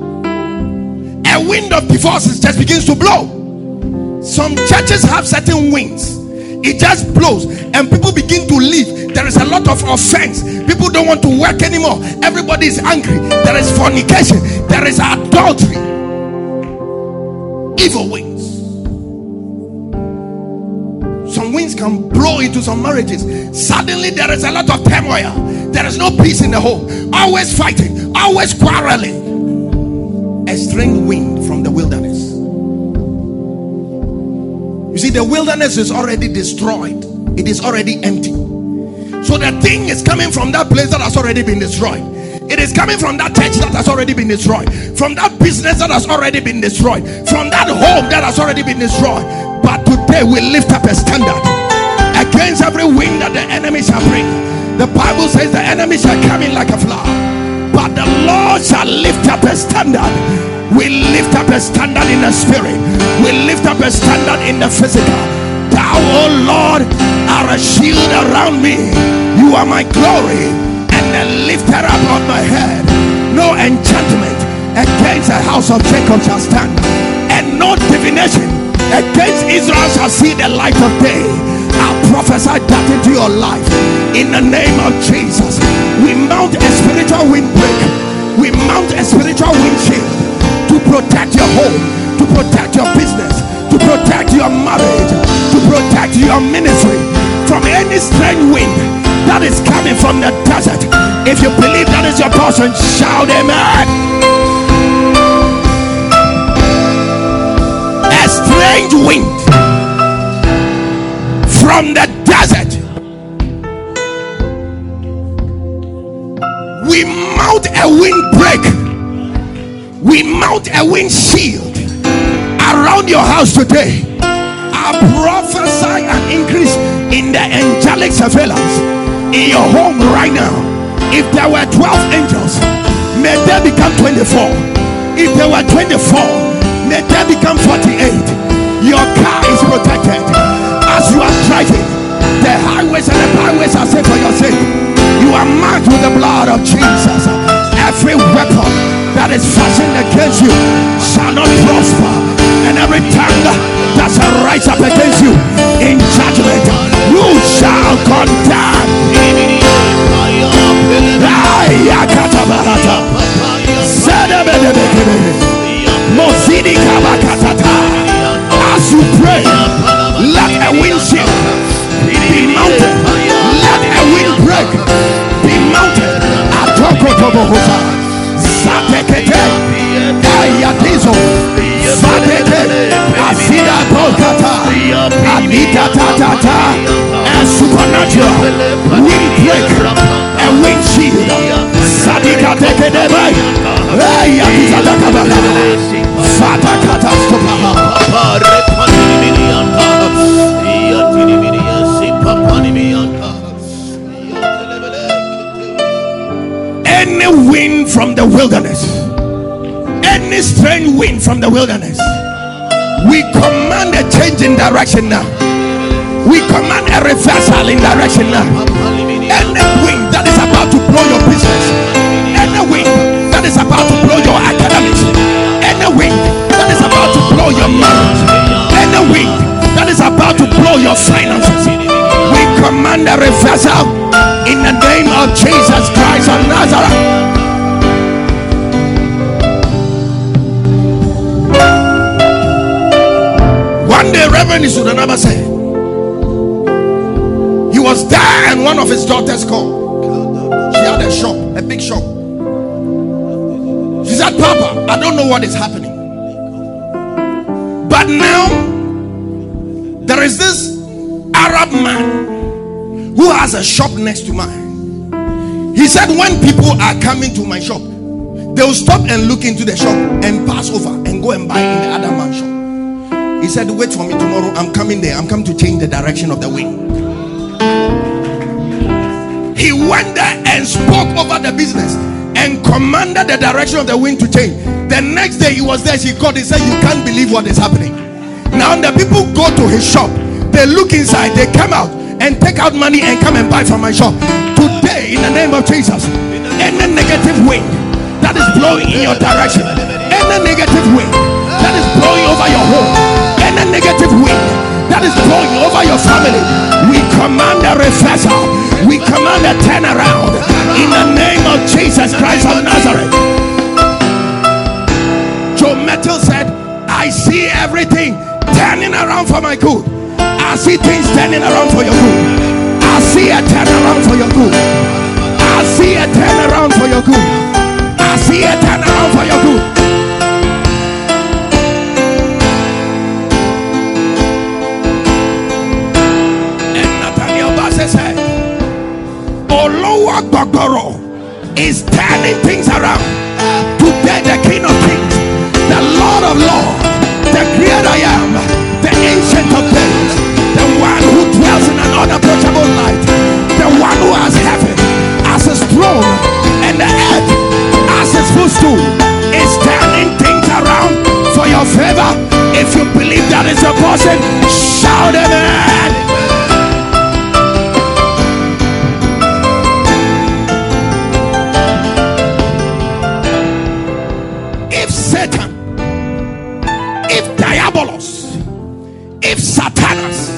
a wind of divorces just begins to blow. Some churches have certain winds, it just blows, and people begin to leave. There is a lot of offense. People don't want to work anymore. Everybody is angry. There is fornication, there is adultery, evil winds. Can blow into some marriages. Suddenly, there is a lot of turmoil. There is no peace in the home. Always fighting, always quarreling a strange wind from the wilderness. You see, the wilderness is already destroyed, it is already empty. So the thing is coming from that place that has already been destroyed. It is coming from that church that has already been destroyed, from that business that has already been destroyed, from that home that has already been destroyed. Today we lift up a standard against every wind that the enemy shall bring. The Bible says the enemy shall come in like a flower but the Lord shall lift up a standard. We lift up a standard in the spirit, we lift up a standard in the physical. Thou, O Lord, are a shield around me. You are my glory and the lifter up of my head. No enchantment against the house of Jacob shall stand, and no divination against Israel shall see the light of day. I prophesy that into your life in the name of Jesus. We mount a spiritual windbreak, we mount a spiritual windshield to protect your home, to protect your business, to protect your marriage, to protect your ministry from any strange wind that is coming from the desert. If you believe that is your portion, shout amen. Strange wind from the desert. We mount a windbreak. We mount a windshield around your house today. I prophesy an increase in the angelic surveillance. in your home right now. If there were 12 angels, may they become 24. If there were 24, may they become 48. Your car is protected as you are driving. The highways and the byways are safe for your sake. You are marked with the blood of Jesus. Every weapon that is fashioned against you shall not prosper, next to mine. He said, When people are coming to my shop, they will stop and look into the shop and pass over and go and buy in the other man's shop. He said, Wait for me tomorrow. I'm coming there. I'm coming to change the direction of the wind. He went there and spoke over the business and commanded the direction of the wind to change. The next day he was there, she called, he said, You can't believe what is happening. Now the people go to his shop, they look inside, they come out and take out money and come and buy from my shop. Today, in the name of Jesus, any negative wind that is blowing in your direction, any negative wind that is blowing over your home, any negative wind that is blowing over your family, we command a reversal, we command a turnaround in the name of Jesus Christ of Nazareth. Joe Mettle said, I see everything turning around for my good. I see things turning around for your good. I see a turnaround for your good. I see a turnaround for your good. I see a turnaround for your good. And Nathaniel Bassey said, Olowogbogboro is turning things around. Today, the King of Kings, the Lord of Lords, If that is your portion, shout amen. if Satan, if Diabolos, if Satanas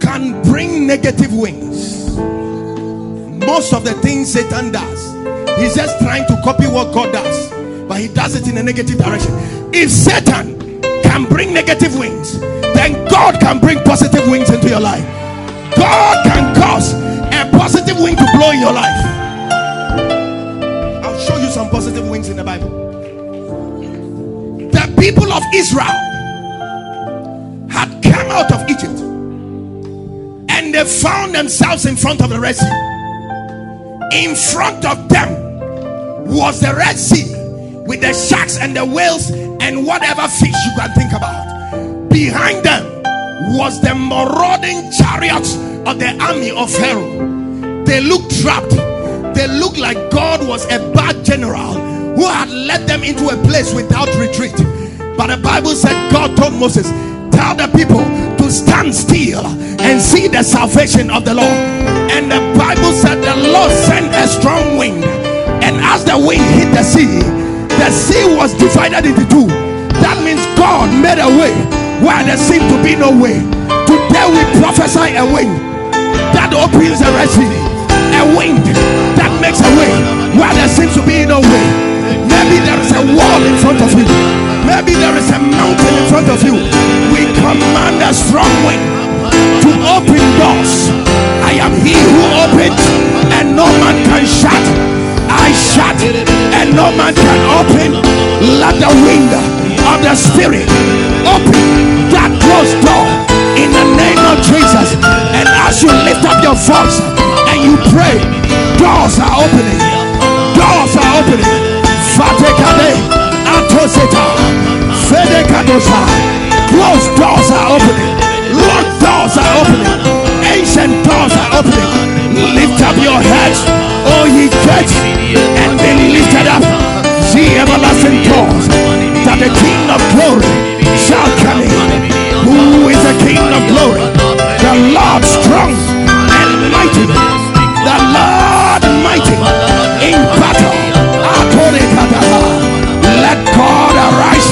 can bring negative wings, most of the things Satan does, he's just trying to copy what God does, but he does it in a negative direction. If Satan can bring negative wings, then God can bring positive wings into your life. God can cause a positive wind to blow in your life. I'll show you some positive wings in the Bible the people of Israel had come out of Egypt and they found themselves in front of the Red Sea. In front of them was the Red Sea with the sharks and the whales and whatever fish you can think about. Behind them was the marauding chariots of the army of Pharaoh. They looked trapped. They looked like God was a bad general who had led them into a place without retreat. But the Bible said God told Moses, Tell the people to stand still and see the salvation of the Lord. And the Bible said the Lord sent a strong wind, and as the wind hit the sea, the sea was divided into two. That means God made a way where there seemed to be no way. Today we prophesy a wind that opens the Red Sea, a wind that makes a way where there seems to be no way. Maybe there is a wall in front of you, maybe there is a mountain in front of you. We command a strong wind to open doors. I am he who opens, and no man can shut. I shut, and no man can open. Let the wind of the Spirit open that closed door in the name of Jesus. And as you lift up your voice and you pray, doors are opening. Doors are opening. Fatekade, Atoseta, Fedekadosa. Closed doors are opening. Locked doors are opening. Ancient doors are opening. Lift up your heads, oh and be lifted up, ye everlasting doors, that the King of glory shall come in. Who is the King of glory? The Lord strong and mighty. The Lord mighty in battle. Let God arise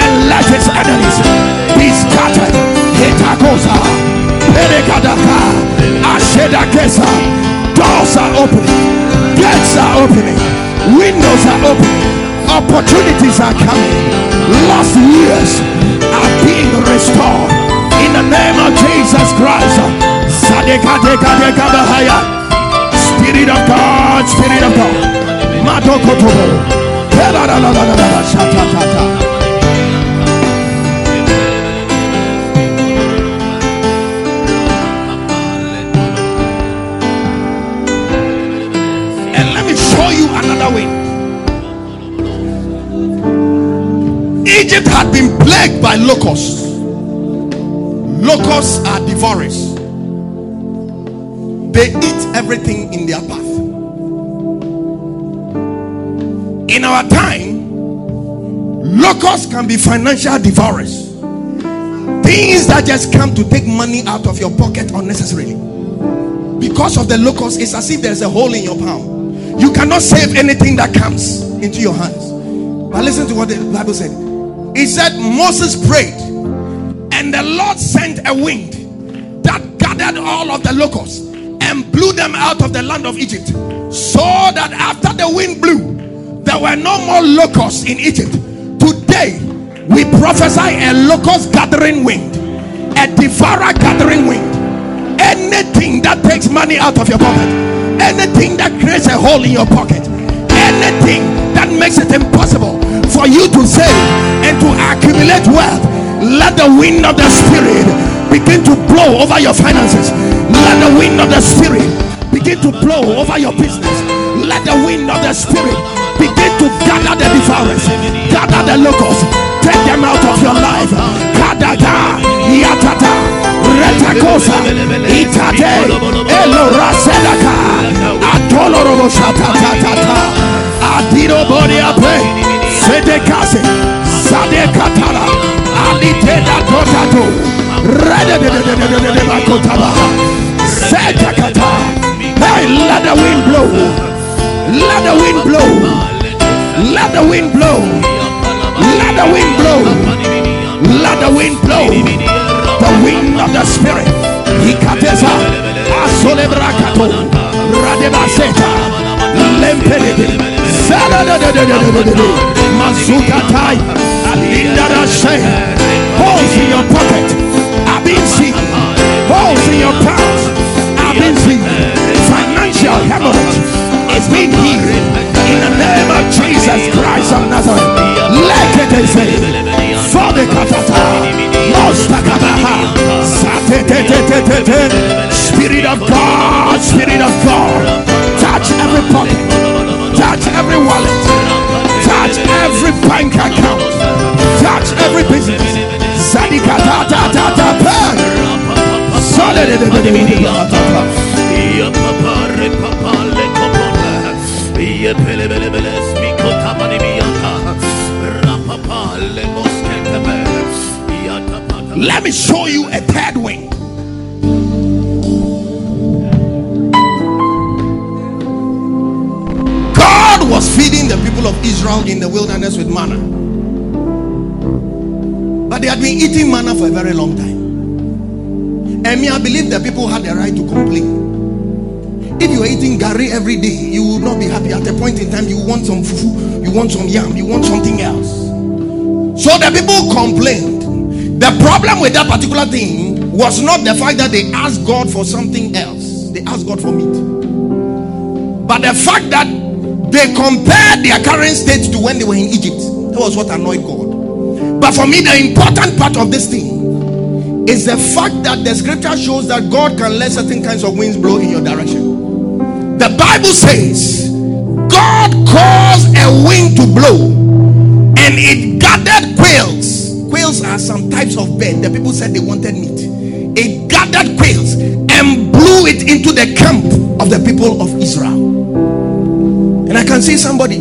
and let his enemies be scattered. Hitakosa. Perekadaka. Ashedakesa. Doors are opening. Gates are opening. Windows are opening. Opportunities are coming. Lost years are being restored. In the name of Jesus Christ. Spirit of God, Spirit of God. Madokotobo. Another way. Egypt had been plagued by locusts. Locusts are devourers. They eat everything in their path. In our time, locusts can be financial devourers. Things that just come to take money out of your pocket unnecessarily. Because of the locust, it's as if there's a hole in your palm. You cannot save anything that comes into your hands. But listen to what the Bible said. It said Moses prayed, and the Lord sent a wind that gathered all of the locusts and blew them out of the land of Egypt. So that after the wind blew, there were no more locusts in Egypt. Today, we prophesy a locust gathering wind, a devourer gathering wind anything that takes money out of your pocket, anything that creates a hole in your pocket, anything that makes it impossible for you to save and to accumulate wealth, let the wind of the spirit begin to blow over your finances. Let the wind of the spirit begin to blow over your business. Let the wind of the spirit begin to gather the devourers, gather the locusts, take them out of your life. Kadaga, yatata, retakosa, itate, elora sedaka, atolorobo shatatatata, adiro bodiape, sedekase, sadekatala, aliteda kotato, redededededededebakotaba, sedekata. Hey, let the wind blow. Let the wind blow. Let the wind blow. Let the wind blow. Let the wind blow the wind of the spirit. Hikateza asolebrakato radebaseta. Lempelede mazukatai. Alindarashe holes in your pocket. Abinsi. Holes in your pants abinsi. Financial hemorrhage is being healed. In the name of Jesus Christ of Nazareth. Let it is de katata. Mosta kabaha. Spirit of God, Spirit of God. Touch every pocket. Touch every wallet. Touch every bank account. Touch every business. Sadika ta ta ta ta ta. Solid in the Yepelebelebele, let me show you a third wing. God was feeding the people of Israel in the wilderness with manna. But they had been eating manna for a very long time. And me, I believe that people had the right to complain. If you are eating gari every day, you will not be happy. At a point in time, you want some fufu, you want some yam, you want something else. So the people complained. The problem with that particular thing was not the fact that they asked God for something else, they asked God for meat. But the fact that they compared their current state to when they were in Egypt, that was what annoyed God. But for me, the important part of this thing is the fact that the scripture shows that God can let certain kinds of winds blow in your direction. The Bible says God caused a wind to blow and it gathered quails. Quails are some types of bird. The people said they wanted meat. It gathered quails and blew it into the camp of the people of Israel. And I can see somebody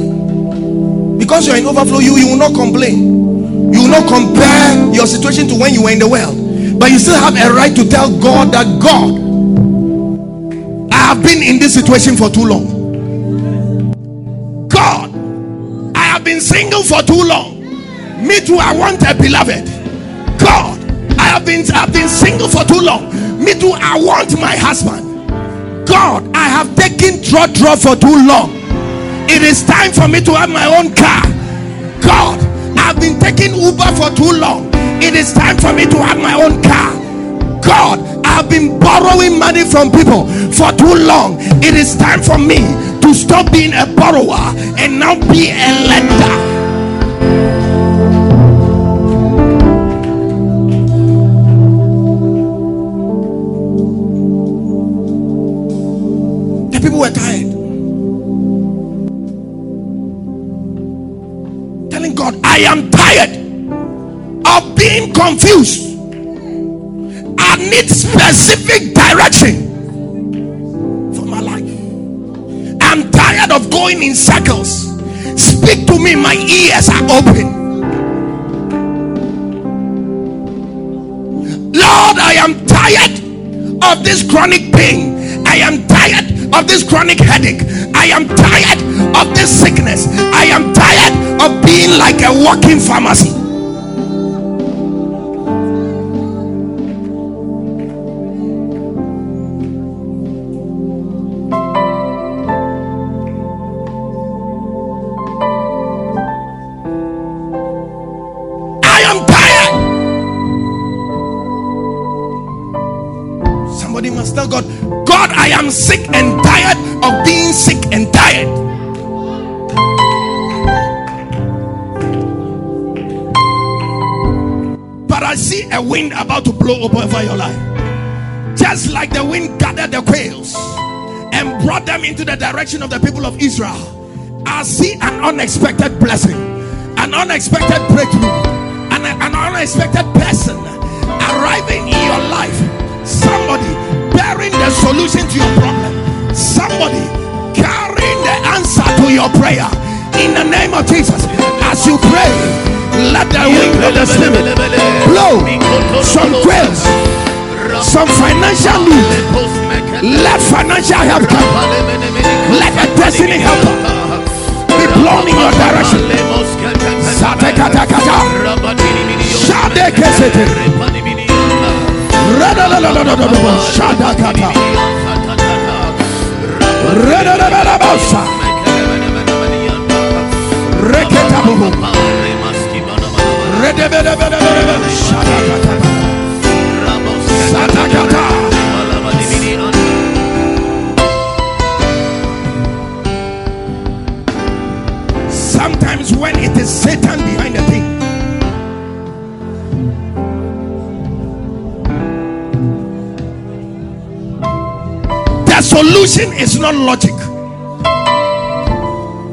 because you're in overflow, you, you will not complain. You will not compare your situation to when you were in the world. But you still have a right to tell God that God, I have been in this situation for too long. God, I have been single for too long. Me too, I want a beloved. God, I have been I've been single for too long. Me too, I want my husband. God, I have taken trotro for too long. It is time for me to have my own car. God, I've been taking Uber for too long. It is time for me to have my own car. God, I've been borrowing money from people for too long. It is time for me to stop being a borrower and now be a lender. I am tired of being confused. I need specific direction for my life. I'm tired of going in circles. Speak to me, my ears are open. Lord, I am tired of this chronic pain. I am tired of this chronic headache. I am tired of this sickness. I am tired of being like a walking pharmacy. Over your life. Just like the wind gathered the quails and brought them into the direction of the people of Israel. I see an unexpected blessing, an unexpected breakthrough, and an unexpected person arriving in your life. Somebody bearing the solution to your problem. Somebody carrying the answer to your prayer. In the name of Jesus, as you pray, let the wind of the Spirit blow some grace, some financial need. Let financial help come. Let a destiny help be blown in your direction. Satekatakata. Shadekesete. Shadakata. Redadadabosa. Sometimes when it is Satan behind the thing, the solution is not logic.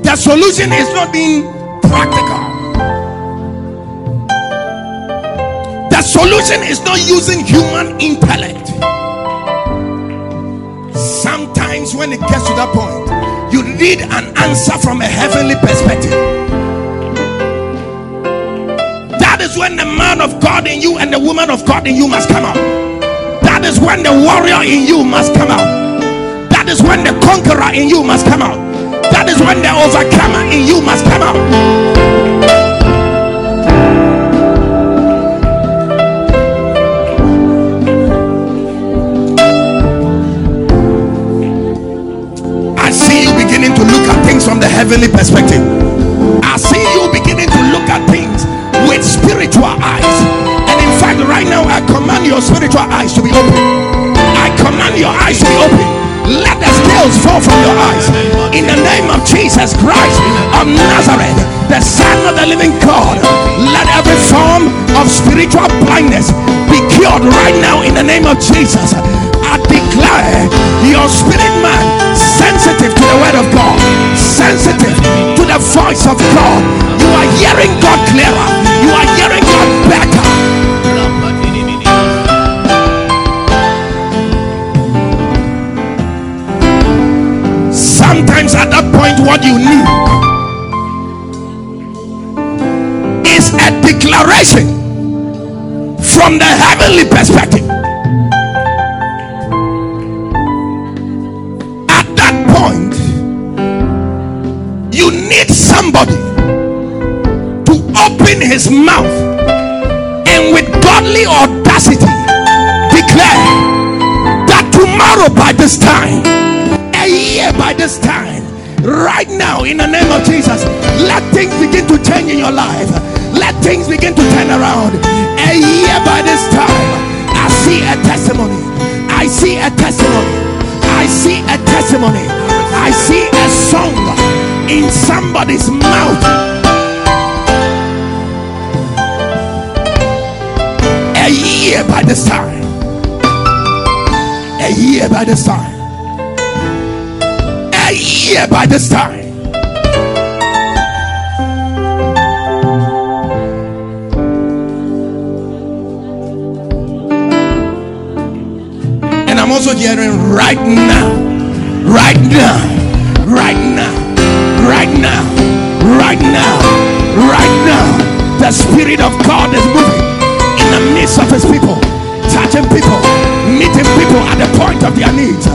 The solution is not being practical. Solution is not using human intellect. Sometimes when it gets to that point, you need an answer from a heavenly perspective. That is when the man of God in you and the woman of God in you must come out. That is when the warrior in you must come out. That is when the conqueror in you must come out. That is when the overcomer in you must come out. Heavenly perspective. I see you beginning to look at things with spiritual eyes. And in fact, right now, I command your spiritual eyes to be open. I command your eyes to be open. Let the scales fall from your eyes. In the name of Jesus Christ of Nazareth, the Son of the living God, let every form of spiritual blindness be cured right now in the name of Jesus. I declare your spirit man sensitive to the word of God, sensitive to the voice of God. You are hearing God clearer, you are hearing God better. Sometimes at that point, what you need is a declaration from the heavenly perspective. Your life. Let things begin to turn around. A year by this time, I see a testimony. I see a testimony. I see a testimony. I see a song in somebody's mouth. A year by this time. A year by this time. A year by this time. Also hearing right now, right now, right now, right now, right now, right now. The Spirit of God is moving in the midst of His people, touching people, meeting people at the point of their needs,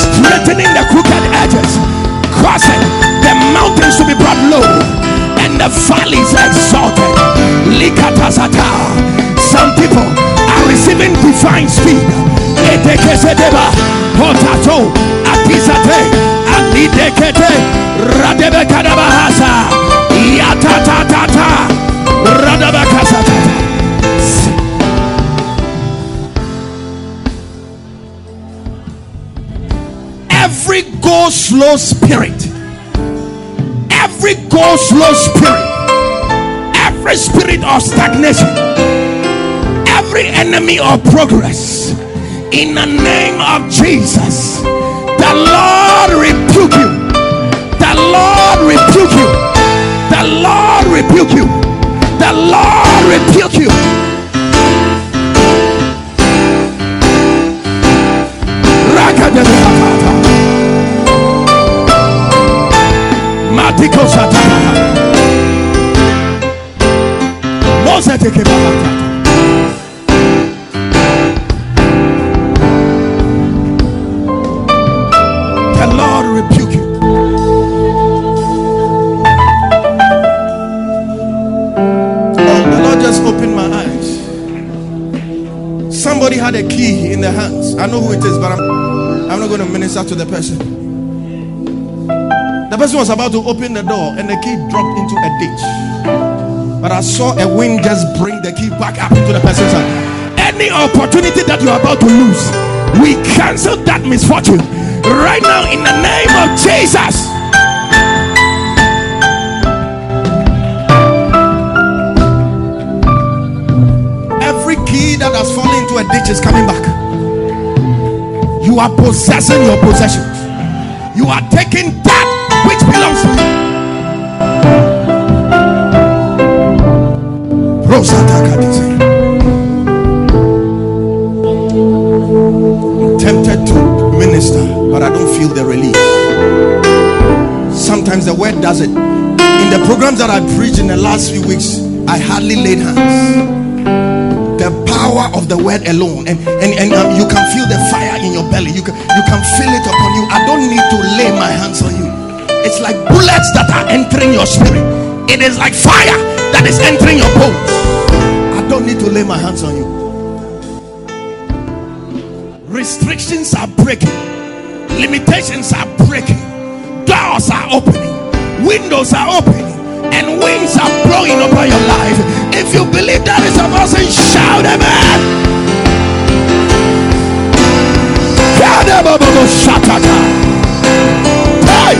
straightening the crooked edges, causing the mountains to be brought low and the valleys exalted. Some people are receiving divine speed. Etekesedeba, Potato. Every go slow spirit, every go slow spirit, every spirit of stagnation, every enemy of progress, in the name of Jesus, the Lord rebuke you. The Lord rebuke you. The Lord rebuke you. The Lord rebuke you. Rakadabahata. I know who it is, but I'm, I'm not going to minister to the person. The person was about to open the door and the key dropped into a ditch. But I saw a wind just bring the key back up into the person's hand. Any opportunity that you're about to lose, we cancel that misfortune right now in the name of Jesus. Every key that has fallen into a ditch is coming back. You are possessing your possessions. You are taking that which belongs to you. Rosatakadise. I'm tempted to minister, but I don't feel the release. Sometimes the word does it. In the programs that I preached in the last few weeks, I hardly laid hands. Power of the word alone, and and, and um, you can feel the fire in your belly. You can you can feel it upon you. I don't need to lay my hands on you. It's like bullets that are entering your spirit. It is like fire that is entering your bones. I don't need to lay my hands on you. Restrictions are breaking, limitations are breaking, doors are opening, windows are opening, and winds are blowing over your life. If you believe that is a person, shout amen. Hey!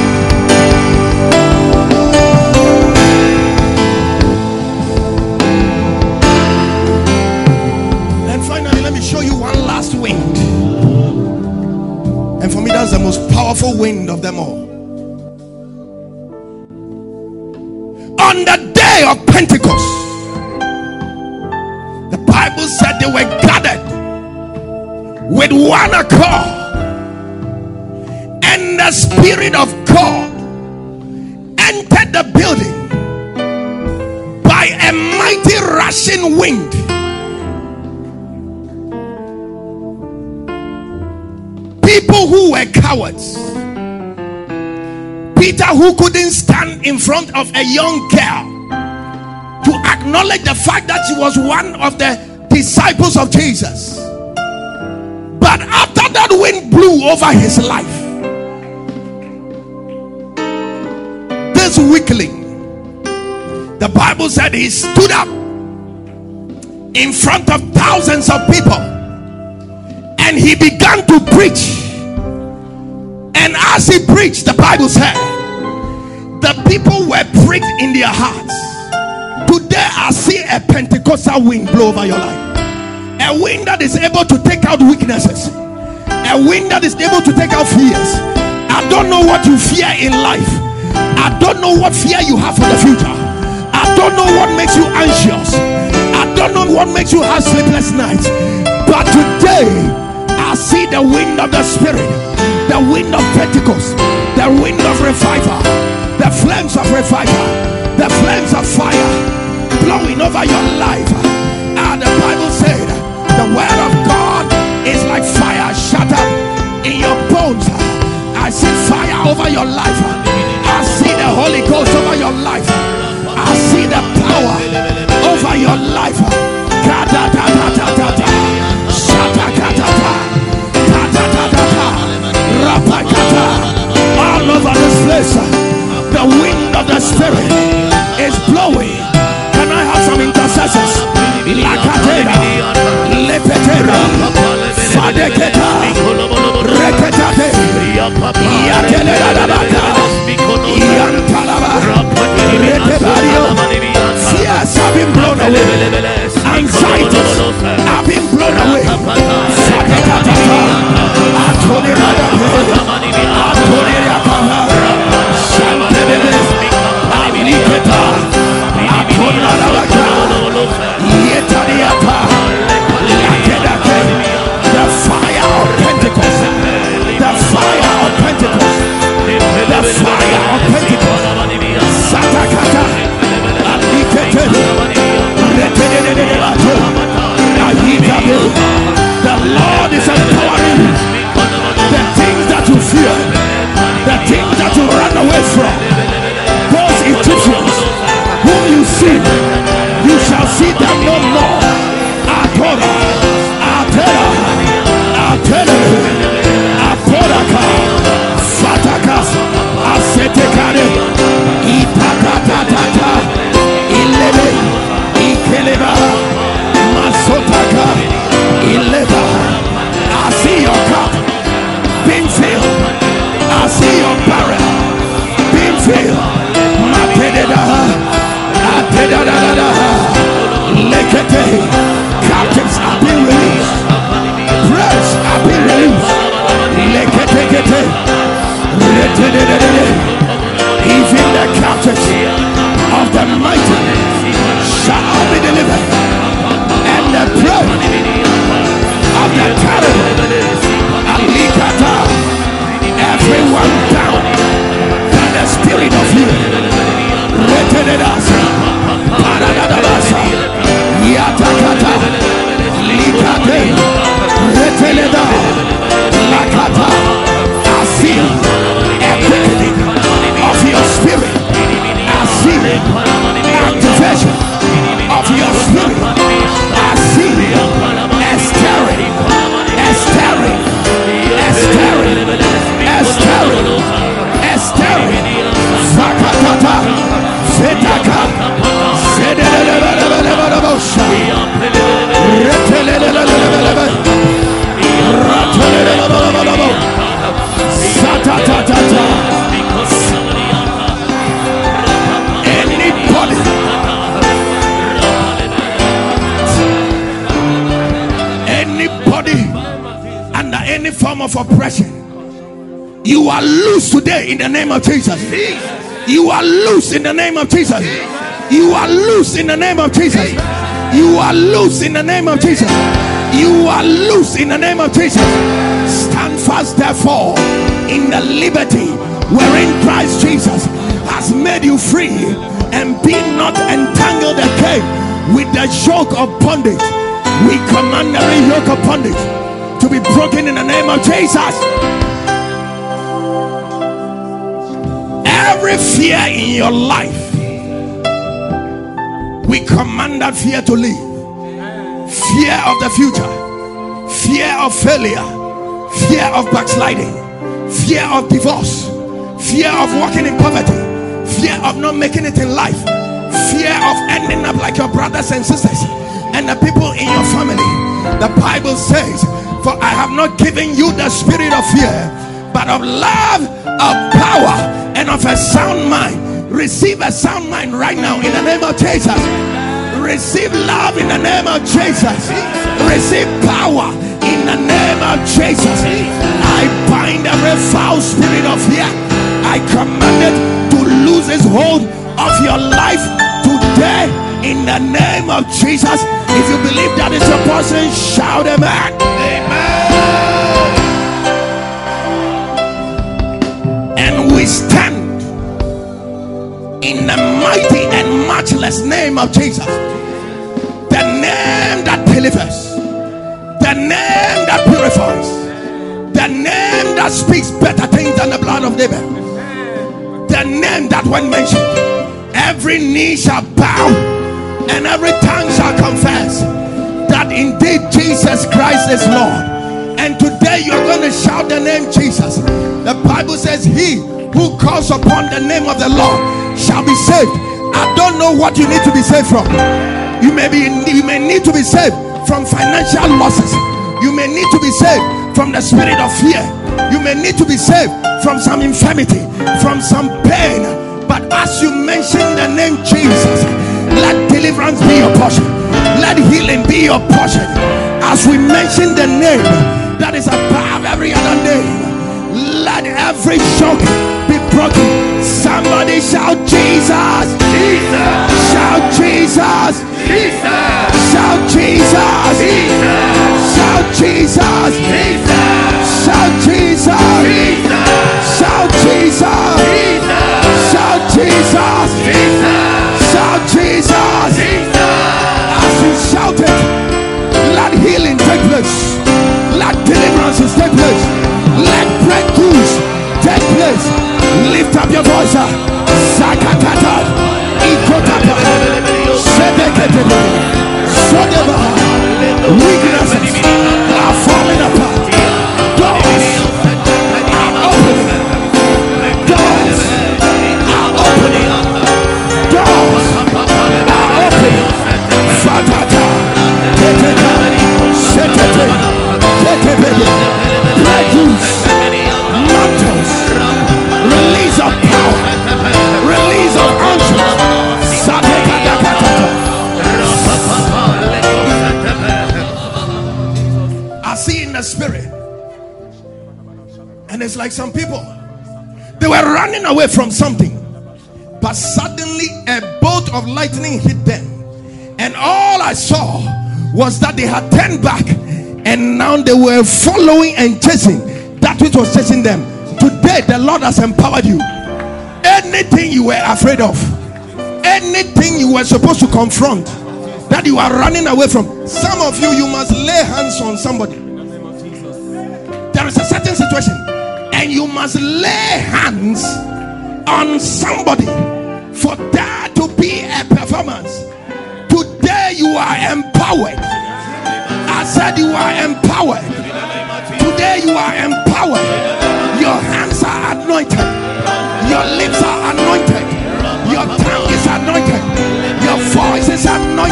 And finally, let me show you one last wind. And for me, that's the most powerful wind of them all. With one accord, and the Spirit of God entered the building by a mighty rushing wind. people who were cowards. Peter, who couldn't stand in front of a young girl to acknowledge the fact that she was one of the disciples of Jesus. But after that wind blew over his life, this weakling, the Bible said he stood up in front of thousands of people and he began to preach. And as he preached, the Bible said, the people were pricked in their hearts. Today, I see a Pentecostal wind blow over your life. A wind that is able to take out weaknesses, a wind that is able to take out fears. I don't know what you fear in life, I don't know what fear you have for the future, I don't know what makes you anxious, I don't know what makes you have sleepless nights. But today, I see the wind of the Spirit, the wind of Pentecost, the wind of revival, the flames of revival, the flames of fire blowing over your life. And the Bible the word of God is like fire shut up in your bones. I see fire over your life. I see the Holy Ghost over your life. In the name of Jesus. You are loose in the name of Jesus. You are loose in the name of Jesus. You are loose in the name of Jesus. You are loose in the name of Jesus. Stand fast, therefore, in the liberty wherein Christ Jesus has made you free, and be not entangled again with the yoke of bondage. We command every yoke of bondage to be broken in the name of Jesus. Every fear in your life, we command that fear to leave. Fear of the future, fear of failure, fear of backsliding, fear of divorce, fear of walking in poverty, fear of not making it in life, fear of ending up like your brothers and sisters and the people in your family. The Bible says, For I have not given you the spirit of fear, but of love, of power, and of a sound mind. Receive a sound mind right now in the name of Jesus. Receive love in the name of Jesus. Receive power in the name of Jesus. I bind every foul spirit of fear. I command it to lose its hold of your life today in the name of Jesus. If you believe that is your person, shout amen. We stand in the mighty and matchless name of Jesus. The name that delivers, the name that purifies, the name that speaks better things than the blood of David, the name that, when mentioned, every knee shall bow and every tongue shall confess that indeed Jesus Christ is Lord. And today you're going to shout the name Jesus. The Bible says, He who calls upon the name of the Lord shall be saved. I don't know what you need to be saved from. You may be you may need to be saved from financial losses. You may need to be saved from the spirit of fear. You may need to be saved from some infirmity, from some pain. But as you mention the name Jesus, let deliverance be your portion. Let healing be your portion. As we mention the name that is above every other name, let every yoke be broken. Somebody shout Jesus. Jesus. Shout Jesus. Jesus. Shout Jesus. Jesus. Shout Jesus. Jesus. Shout Jesus. Jesus. Shout Jesus. Jesus. Shout Jesus. Jesus. Shout Jesus. Jesus. As you shout it, let healing take place. Let deliverances take place. Lift up your voice. uh, Sakatata. Ikotata. Sedekete. Sodeba. Weaknesses are falling apart. Like some people, they were running away from something, but suddenly a bolt of lightning hit them. And all I saw was that they had turned back and now they were following and chasing that which was chasing them. Today, the Lord has empowered you. Anything you were afraid of, anything you were supposed to confront, that you are running away from. Some of you, you must lay hands on somebody. There is a certain situation, and you must lay hands on somebody for that to be a performance. Today, you are empowered. I said, You are empowered. Today, you are empowered. Your hands are anointed, your lips are anointed, your tongue is anointed, your voice is anointed.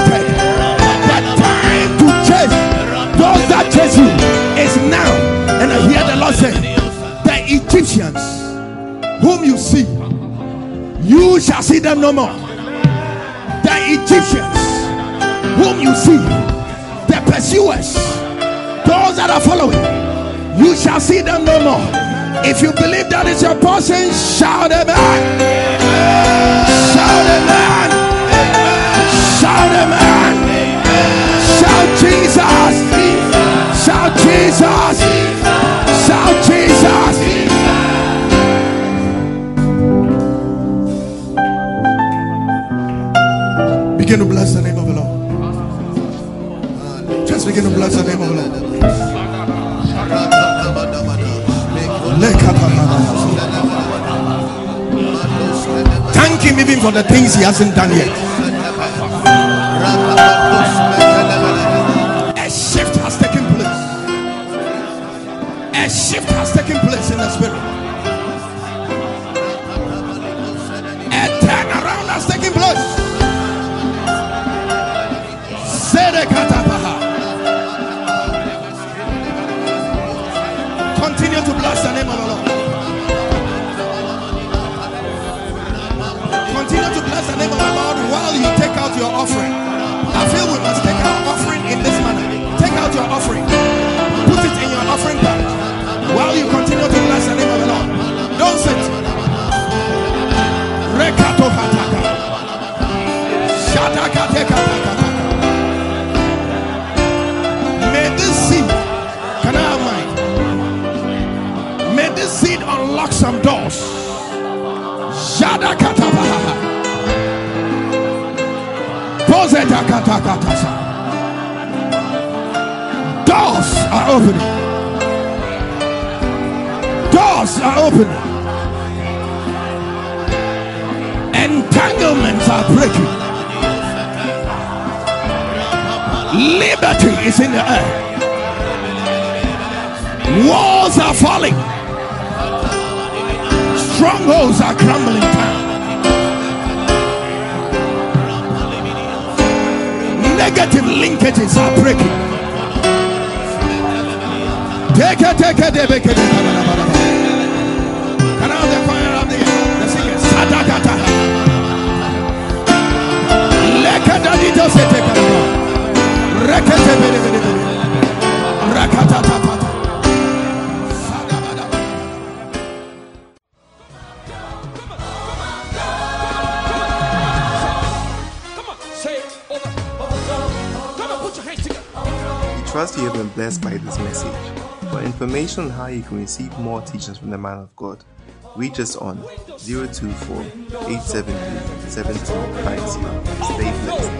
Whom you see, you shall see them no more. The Egyptians whom you see, the pursuers, those that are following, You shall see them no more. If you believe that is your portion, shout amen. Shout amen. Shout amen. Shout Jesus. Shout Jesus. Begin to bless the name of the Lord. Just begin to bless the name of the Lord. Thank him even for the things he hasn't done yet. Your offering. I feel we must take our offering in this manner. Take out your offering, put it in your offering bag while you continue to bless the name of the Lord. Don't sit. Rekato hataka. Shatakatekataka. May this seed, can I have mine? May this seed unlock some doors. Doors are opening. Doors are opening. Entanglements are breaking. Liberty is in the air. Walls are falling. Strongholds are crumbling down. Negative linkages are breaking. Take it, take it, take it, take it. Can I have the choir of the, the singers? Sadakata. Lekadadito sete kanaba. Rekete bede bede bede. blessed by this message. For information on how you can receive more teachings from the man of God, reach us on 024 873 7250. Stay blessed.